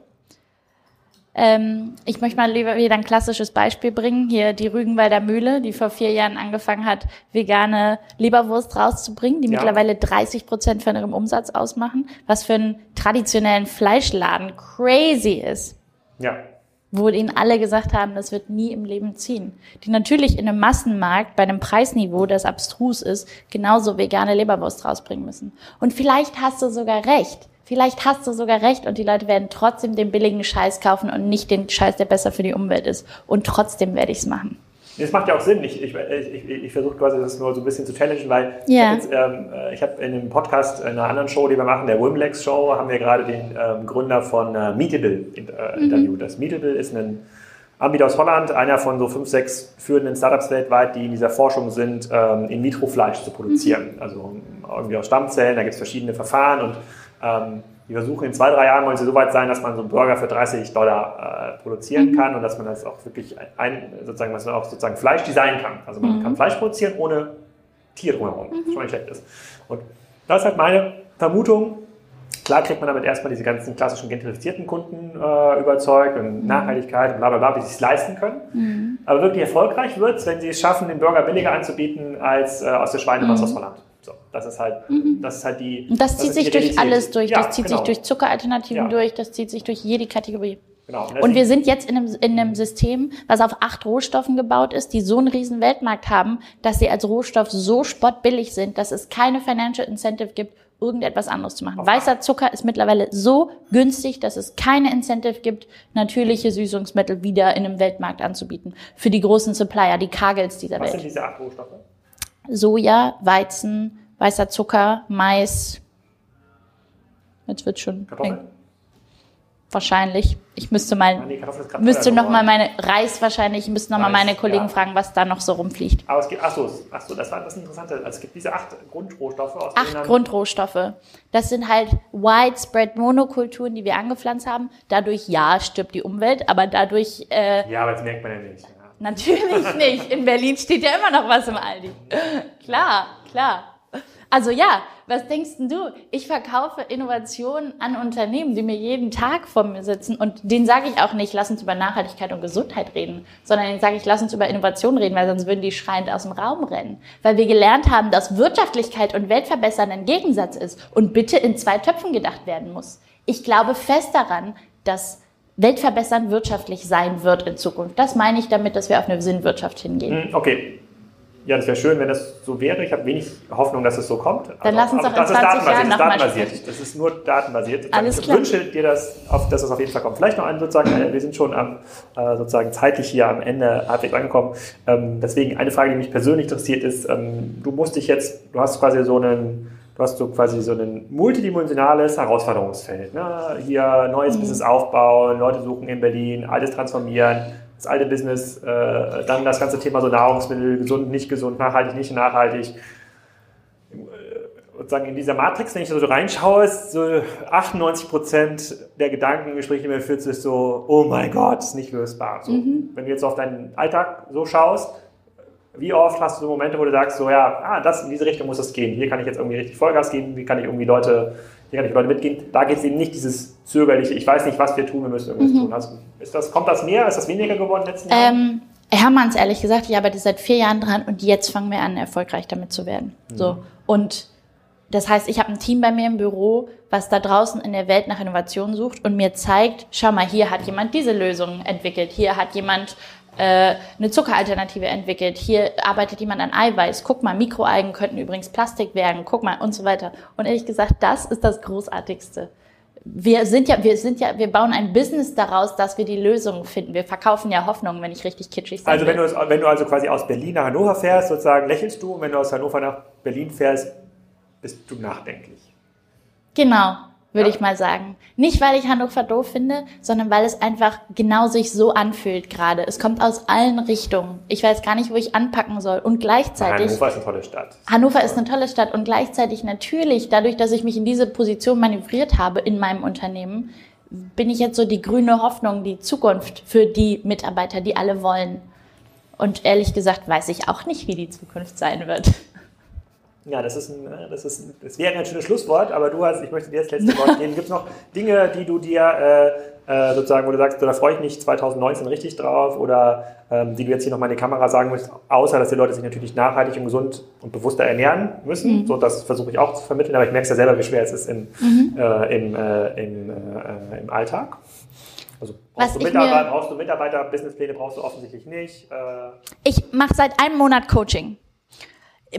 Ähm, ich möchte mal lieber wieder ein klassisches Beispiel bringen. Hier die Rügenwalder Mühle, die vor vier Jahren angefangen hat, vegane Leberwurst rauszubringen, die Ja. mittlerweile 30 Prozent von ihrem Umsatz ausmachen, was für einen traditionellen Fleischladen crazy ist Ja, wo ihnen alle gesagt haben, das wird nie im Leben ziehen. Die natürlich in einem Massenmarkt bei einem Preisniveau, das abstrus ist, genauso vegane Leberwurst rausbringen müssen. Und vielleicht hast du sogar recht. Vielleicht hast du sogar recht und die Leute werden trotzdem den billigen Scheiß kaufen und nicht den Scheiß, der besser für die Umwelt ist. Und trotzdem werde ich es machen. Das macht ja auch Sinn. Ich, ich, ich, ich versuche quasi das nur so ein bisschen zu challengen, weil Ja. ich habe ähm, äh, hab in einem Podcast, in einer anderen Show, die wir machen, der Wimlex Show, haben wir gerade den ähm, Gründer von äh, Meetable in, äh, interviewt. Das Meetable ist ein Anbieter aus Holland, einer von so fünf, sechs führenden Startups weltweit, die in dieser Forschung sind, ähm, in vitro Fleisch zu produzieren. Mhm. Also irgendwie aus Stammzellen, da gibt es verschiedene Verfahren und ähm, die versuchen in zwei, drei Jahren wollen sie so weit sein, dass man so einen Burger für 30 Dollar äh, produzieren mhm. kann und dass man das auch wirklich ein, sozusagen, dass man auch sozusagen Fleisch designen kann. Also man mhm. kann Fleisch produzieren ohne Tier drumherum, mhm. was schon nicht schlecht ist. Und das ist halt meine Vermutung. Klar kriegt man damit erstmal diese ganzen klassischen gentrifizierten Kunden äh, überzeugt und mhm. Nachhaltigkeit und bla bla bla, die sich leisten können. Mhm. Aber wirklich erfolgreich wird es, wenn sie es schaffen, den Burger billiger anzubieten als äh, aus der Schweinemasse mhm. aus Holland. So, das ist halt, mhm. das ist halt die. Und das, das zieht sich durch alles durch. Ja, das zieht genau. sich durch Zuckeralternativen ja. durch. Das zieht sich durch jede Kategorie. Genau. Und, und wir sind jetzt in einem, in einem System, was auf acht Rohstoffen gebaut ist, die so einen riesen Weltmarkt haben, dass sie als Rohstoff so spottbillig sind, dass es keine Financial Incentive gibt, irgendetwas anderes zu machen. Auf Weißer Zucker ist mittlerweile so günstig, dass es keine Incentive gibt, natürliche Süßungsmittel wieder in einem Weltmarkt anzubieten. Für die großen Supplier, die Kagels dieser was Welt. Was sind diese acht Rohstoffe? Soja, Weizen, weißer Zucker, Mais. Jetzt wird schon. Kartoffeln? Wahrscheinlich. Ich müsste mal, ah, nee, müsste noch mal meine Reis wahrscheinlich, ich müsste noch Reis, mal meine Kollegen ja. fragen, was da noch so rumfliegt. Aber es gibt, ach so, ach so, das war das Interessante. Also es gibt diese acht Grundrohstoffe. Aus acht Grundrohstoffe. Das sind halt widespread Monokulturen, die wir angepflanzt haben. Dadurch ja stirbt die Umwelt, aber dadurch. Äh, ja, aber das merkt man ja nicht. Natürlich nicht. In Berlin steht ja immer noch was im Aldi. Klar, klar. Also ja, was denkst du? Ich verkaufe Innovationen an Unternehmen, die mir jeden Tag vor mir sitzen und denen sage ich auch nicht, lass uns über Nachhaltigkeit und Gesundheit reden, sondern denen sage ich, lass uns über Innovation reden, weil sonst würden die schreiend aus dem Raum rennen. Weil wir gelernt haben, dass Wirtschaftlichkeit und Weltverbessern ein Gegensatz ist und bitte in zwei Töpfen gedacht werden muss. Ich glaube fest daran, dass weltverbessern wirtschaftlich sein wird in Zukunft. Das meine ich damit, dass wir auf eine Sinnwirtschaft hingehen. Hm, okay. Ja, das wäre schön, wenn das so wäre. Ich habe wenig Hoffnung, dass es so kommt. Dann lass uns doch in 20 Jahren nochmal sprechen. Das ist nur datenbasiert. Alles ich klar. wünsche dir, das, dass es auf jeden Fall kommt. Vielleicht noch ein sozusagen, äh, wir sind schon am, äh, sozusagen zeitlich hier am Ende halbwegs angekommen. Ähm, deswegen eine Frage, die mich persönlich interessiert ist, ähm, du musst dich jetzt, du hast quasi so einen du hast so quasi so ein multidimensionales Herausforderungsfeld. Ne? Hier neues mhm. Business aufbauen, Leute suchen in Berlin, alles transformieren, das alte Business, äh, dann das ganze Thema so Nahrungsmittel, gesund, nicht gesund, nachhaltig, nicht nachhaltig. Sozusagen in dieser Matrix, wenn ich so reinschaue, ist so 98 Prozent der Gedankengespräche, die mir führt, ist so, oh mein Gott, ist nicht lösbar. So, mhm. Wenn du jetzt auf deinen Alltag so schaust, wie oft hast du so Momente, wo du sagst, so ja, ah, das in diese Richtung muss es gehen. Hier kann ich jetzt irgendwie richtig Vollgas geben, wie kann ich irgendwie Leute, hier kann ich Leute mitgehen. Da geht es eben nicht dieses zögerliche, ich weiß nicht, was wir tun, wir müssen irgendwas mhm. tun. Also, ist das, kommt das mehr? Ist das weniger geworden in den letzten Jahren? Ähm, Hermanns, ehrlich gesagt, ich arbeite seit vier Jahren dran und jetzt fangen wir an, erfolgreich damit zu werden. Mhm. So. Und das heißt, ich habe ein Team bei mir im Büro, was da draußen in der Welt nach Innovationen sucht und mir zeigt, schau mal, hier hat jemand diese Lösung entwickelt, hier hat jemand äh, eine Zuckeralternative entwickelt. Hier arbeitet jemand an Eiweiß. Guck mal, Mikroalgen könnten übrigens Plastik werden. Guck mal und so weiter. Und ehrlich gesagt, das ist das Großartigste. Wir sind ja, wir sind ja, wir bauen ein Business daraus, dass wir die Lösungen finden. Wir verkaufen ja Hoffnung, wenn ich richtig kitschig sage. Also wenn du, wenn du also quasi aus Berlin nach Hannover fährst, sozusagen lächelst du, und wenn du aus Hannover nach Berlin fährst, bist du nachdenklich. Genau würde ja. ich mal sagen. Nicht, weil ich Hannover doof finde, sondern weil es einfach genau sich so anfühlt gerade. Es kommt aus allen Richtungen. Ich weiß gar nicht, wo ich anpacken soll. Und gleichzeitig... Hannover ist eine tolle Stadt. Hannover ist eine tolle Stadt und gleichzeitig natürlich, dadurch, dass ich mich in diese Position manövriert habe in meinem Unternehmen, bin ich jetzt so die grüne Hoffnung, die Zukunft für die Mitarbeiter, die alle wollen. Und ehrlich gesagt weiß ich auch nicht, wie die Zukunft sein wird. Ja, das ist ein, äh, das ist ein, das wäre ein schönes Schlusswort, aber du hast, ich möchte dir das letzte Wort geben. Gibt es noch Dinge, die du dir äh, äh, sozusagen, wo du sagst, da freue ich mich 2019 richtig drauf oder ähm, die du jetzt hier nochmal in die Kamera sagen musst, außer dass die Leute sich natürlich nachhaltig und gesund und bewusster ernähren müssen. Mhm. So, das versuche ich auch zu vermitteln, aber ich merke es ja selber, wie schwer es ist im, mhm. äh, im, äh, im, im Alltag. Also brauchst du, Mitarbeiter, brauchst du Mitarbeiter, Businesspläne brauchst du offensichtlich nicht. ich mache seit einem Monat Coaching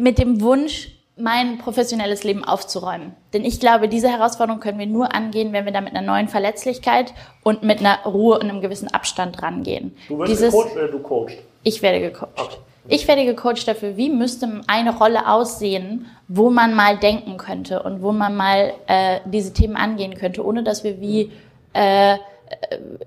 mit dem Wunsch, mein professionelles Leben aufzuräumen. Denn ich glaube, diese Herausforderung können wir nur angehen, wenn wir da mit einer neuen Verletzlichkeit und mit einer Ruhe und einem gewissen Abstand rangehen. Du wirst Dieses, gecoacht oder du coachst? Ich werde gecoacht. Okay. Ich werde gecoacht dafür, wie müsste eine Rolle aussehen, wo man mal denken könnte und wo man mal äh, diese Themen angehen könnte, ohne dass wir wie äh, äh,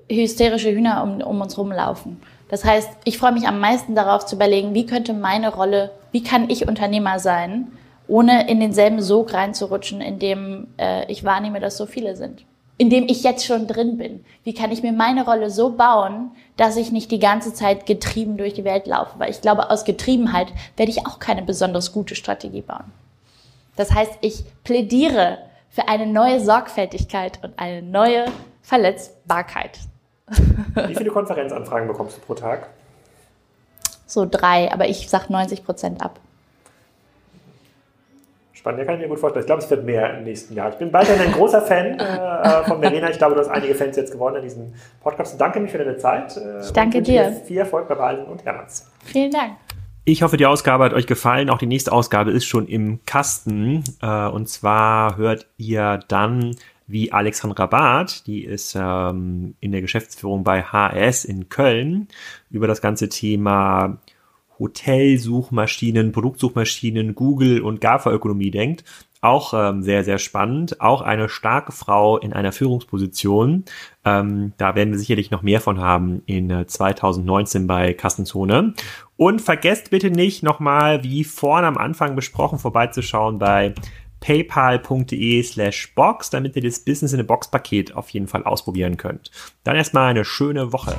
hysterische Hühner um, um uns rumlaufen. Das heißt, ich freue mich am meisten darauf zu überlegen, wie könnte meine Rolle, wie kann ich Unternehmer sein, ohne in denselben Sog reinzurutschen, in dem äh, ich wahrnehme, dass so viele sind. In dem ich jetzt schon drin bin. Wie kann ich mir meine Rolle so bauen, dass ich nicht die ganze Zeit getrieben durch die Welt laufe? Weil ich glaube, aus Getriebenheit werde ich auch keine besonders gute Strategie bauen. Das heißt, ich plädiere für eine neue Sorgfältigkeit und eine neue Verletzbarkeit. Wie viele Konferenzanfragen bekommst du pro Tag? So drei, aber ich sage 90 Prozent ab. Spannend, ja, kann ich mir gut vorstellen. Ich glaube, es wird mehr im nächsten Jahr. Ich bin weiterhin ein großer Fan (laughs) äh, äh, von Verena. Ich glaube, du hast einige Fans jetzt gewonnen in diesem Podcast. danke mich für deine Zeit. Äh, ich danke dir. Viel Erfolg bei Wahlen und Hermanns. Vielen Dank. Ich hoffe, die Ausgabe hat euch gefallen. Auch die nächste Ausgabe ist schon im Kasten. Äh, und zwar hört ihr dann wie Alexandra Barth, die ist ähm, in der Geschäftsführung bei HS in Köln, über das ganze Thema Hotelsuchmaschinen, Produktsuchmaschinen, Google und GAFA-Ökonomie denkt. Auch ähm, sehr, sehr spannend. Auch eine starke Frau in einer Führungsposition. Ähm, da werden wir sicherlich noch mehr von haben in äh, 2019 bei Kassenzone. Und vergesst bitte nicht nochmal, wie vorne am Anfang besprochen, vorbeizuschauen bei paypal.de slash box, damit ihr das Business in a Box Paket auf jeden Fall ausprobieren könnt. Dann erstmal eine schöne Woche.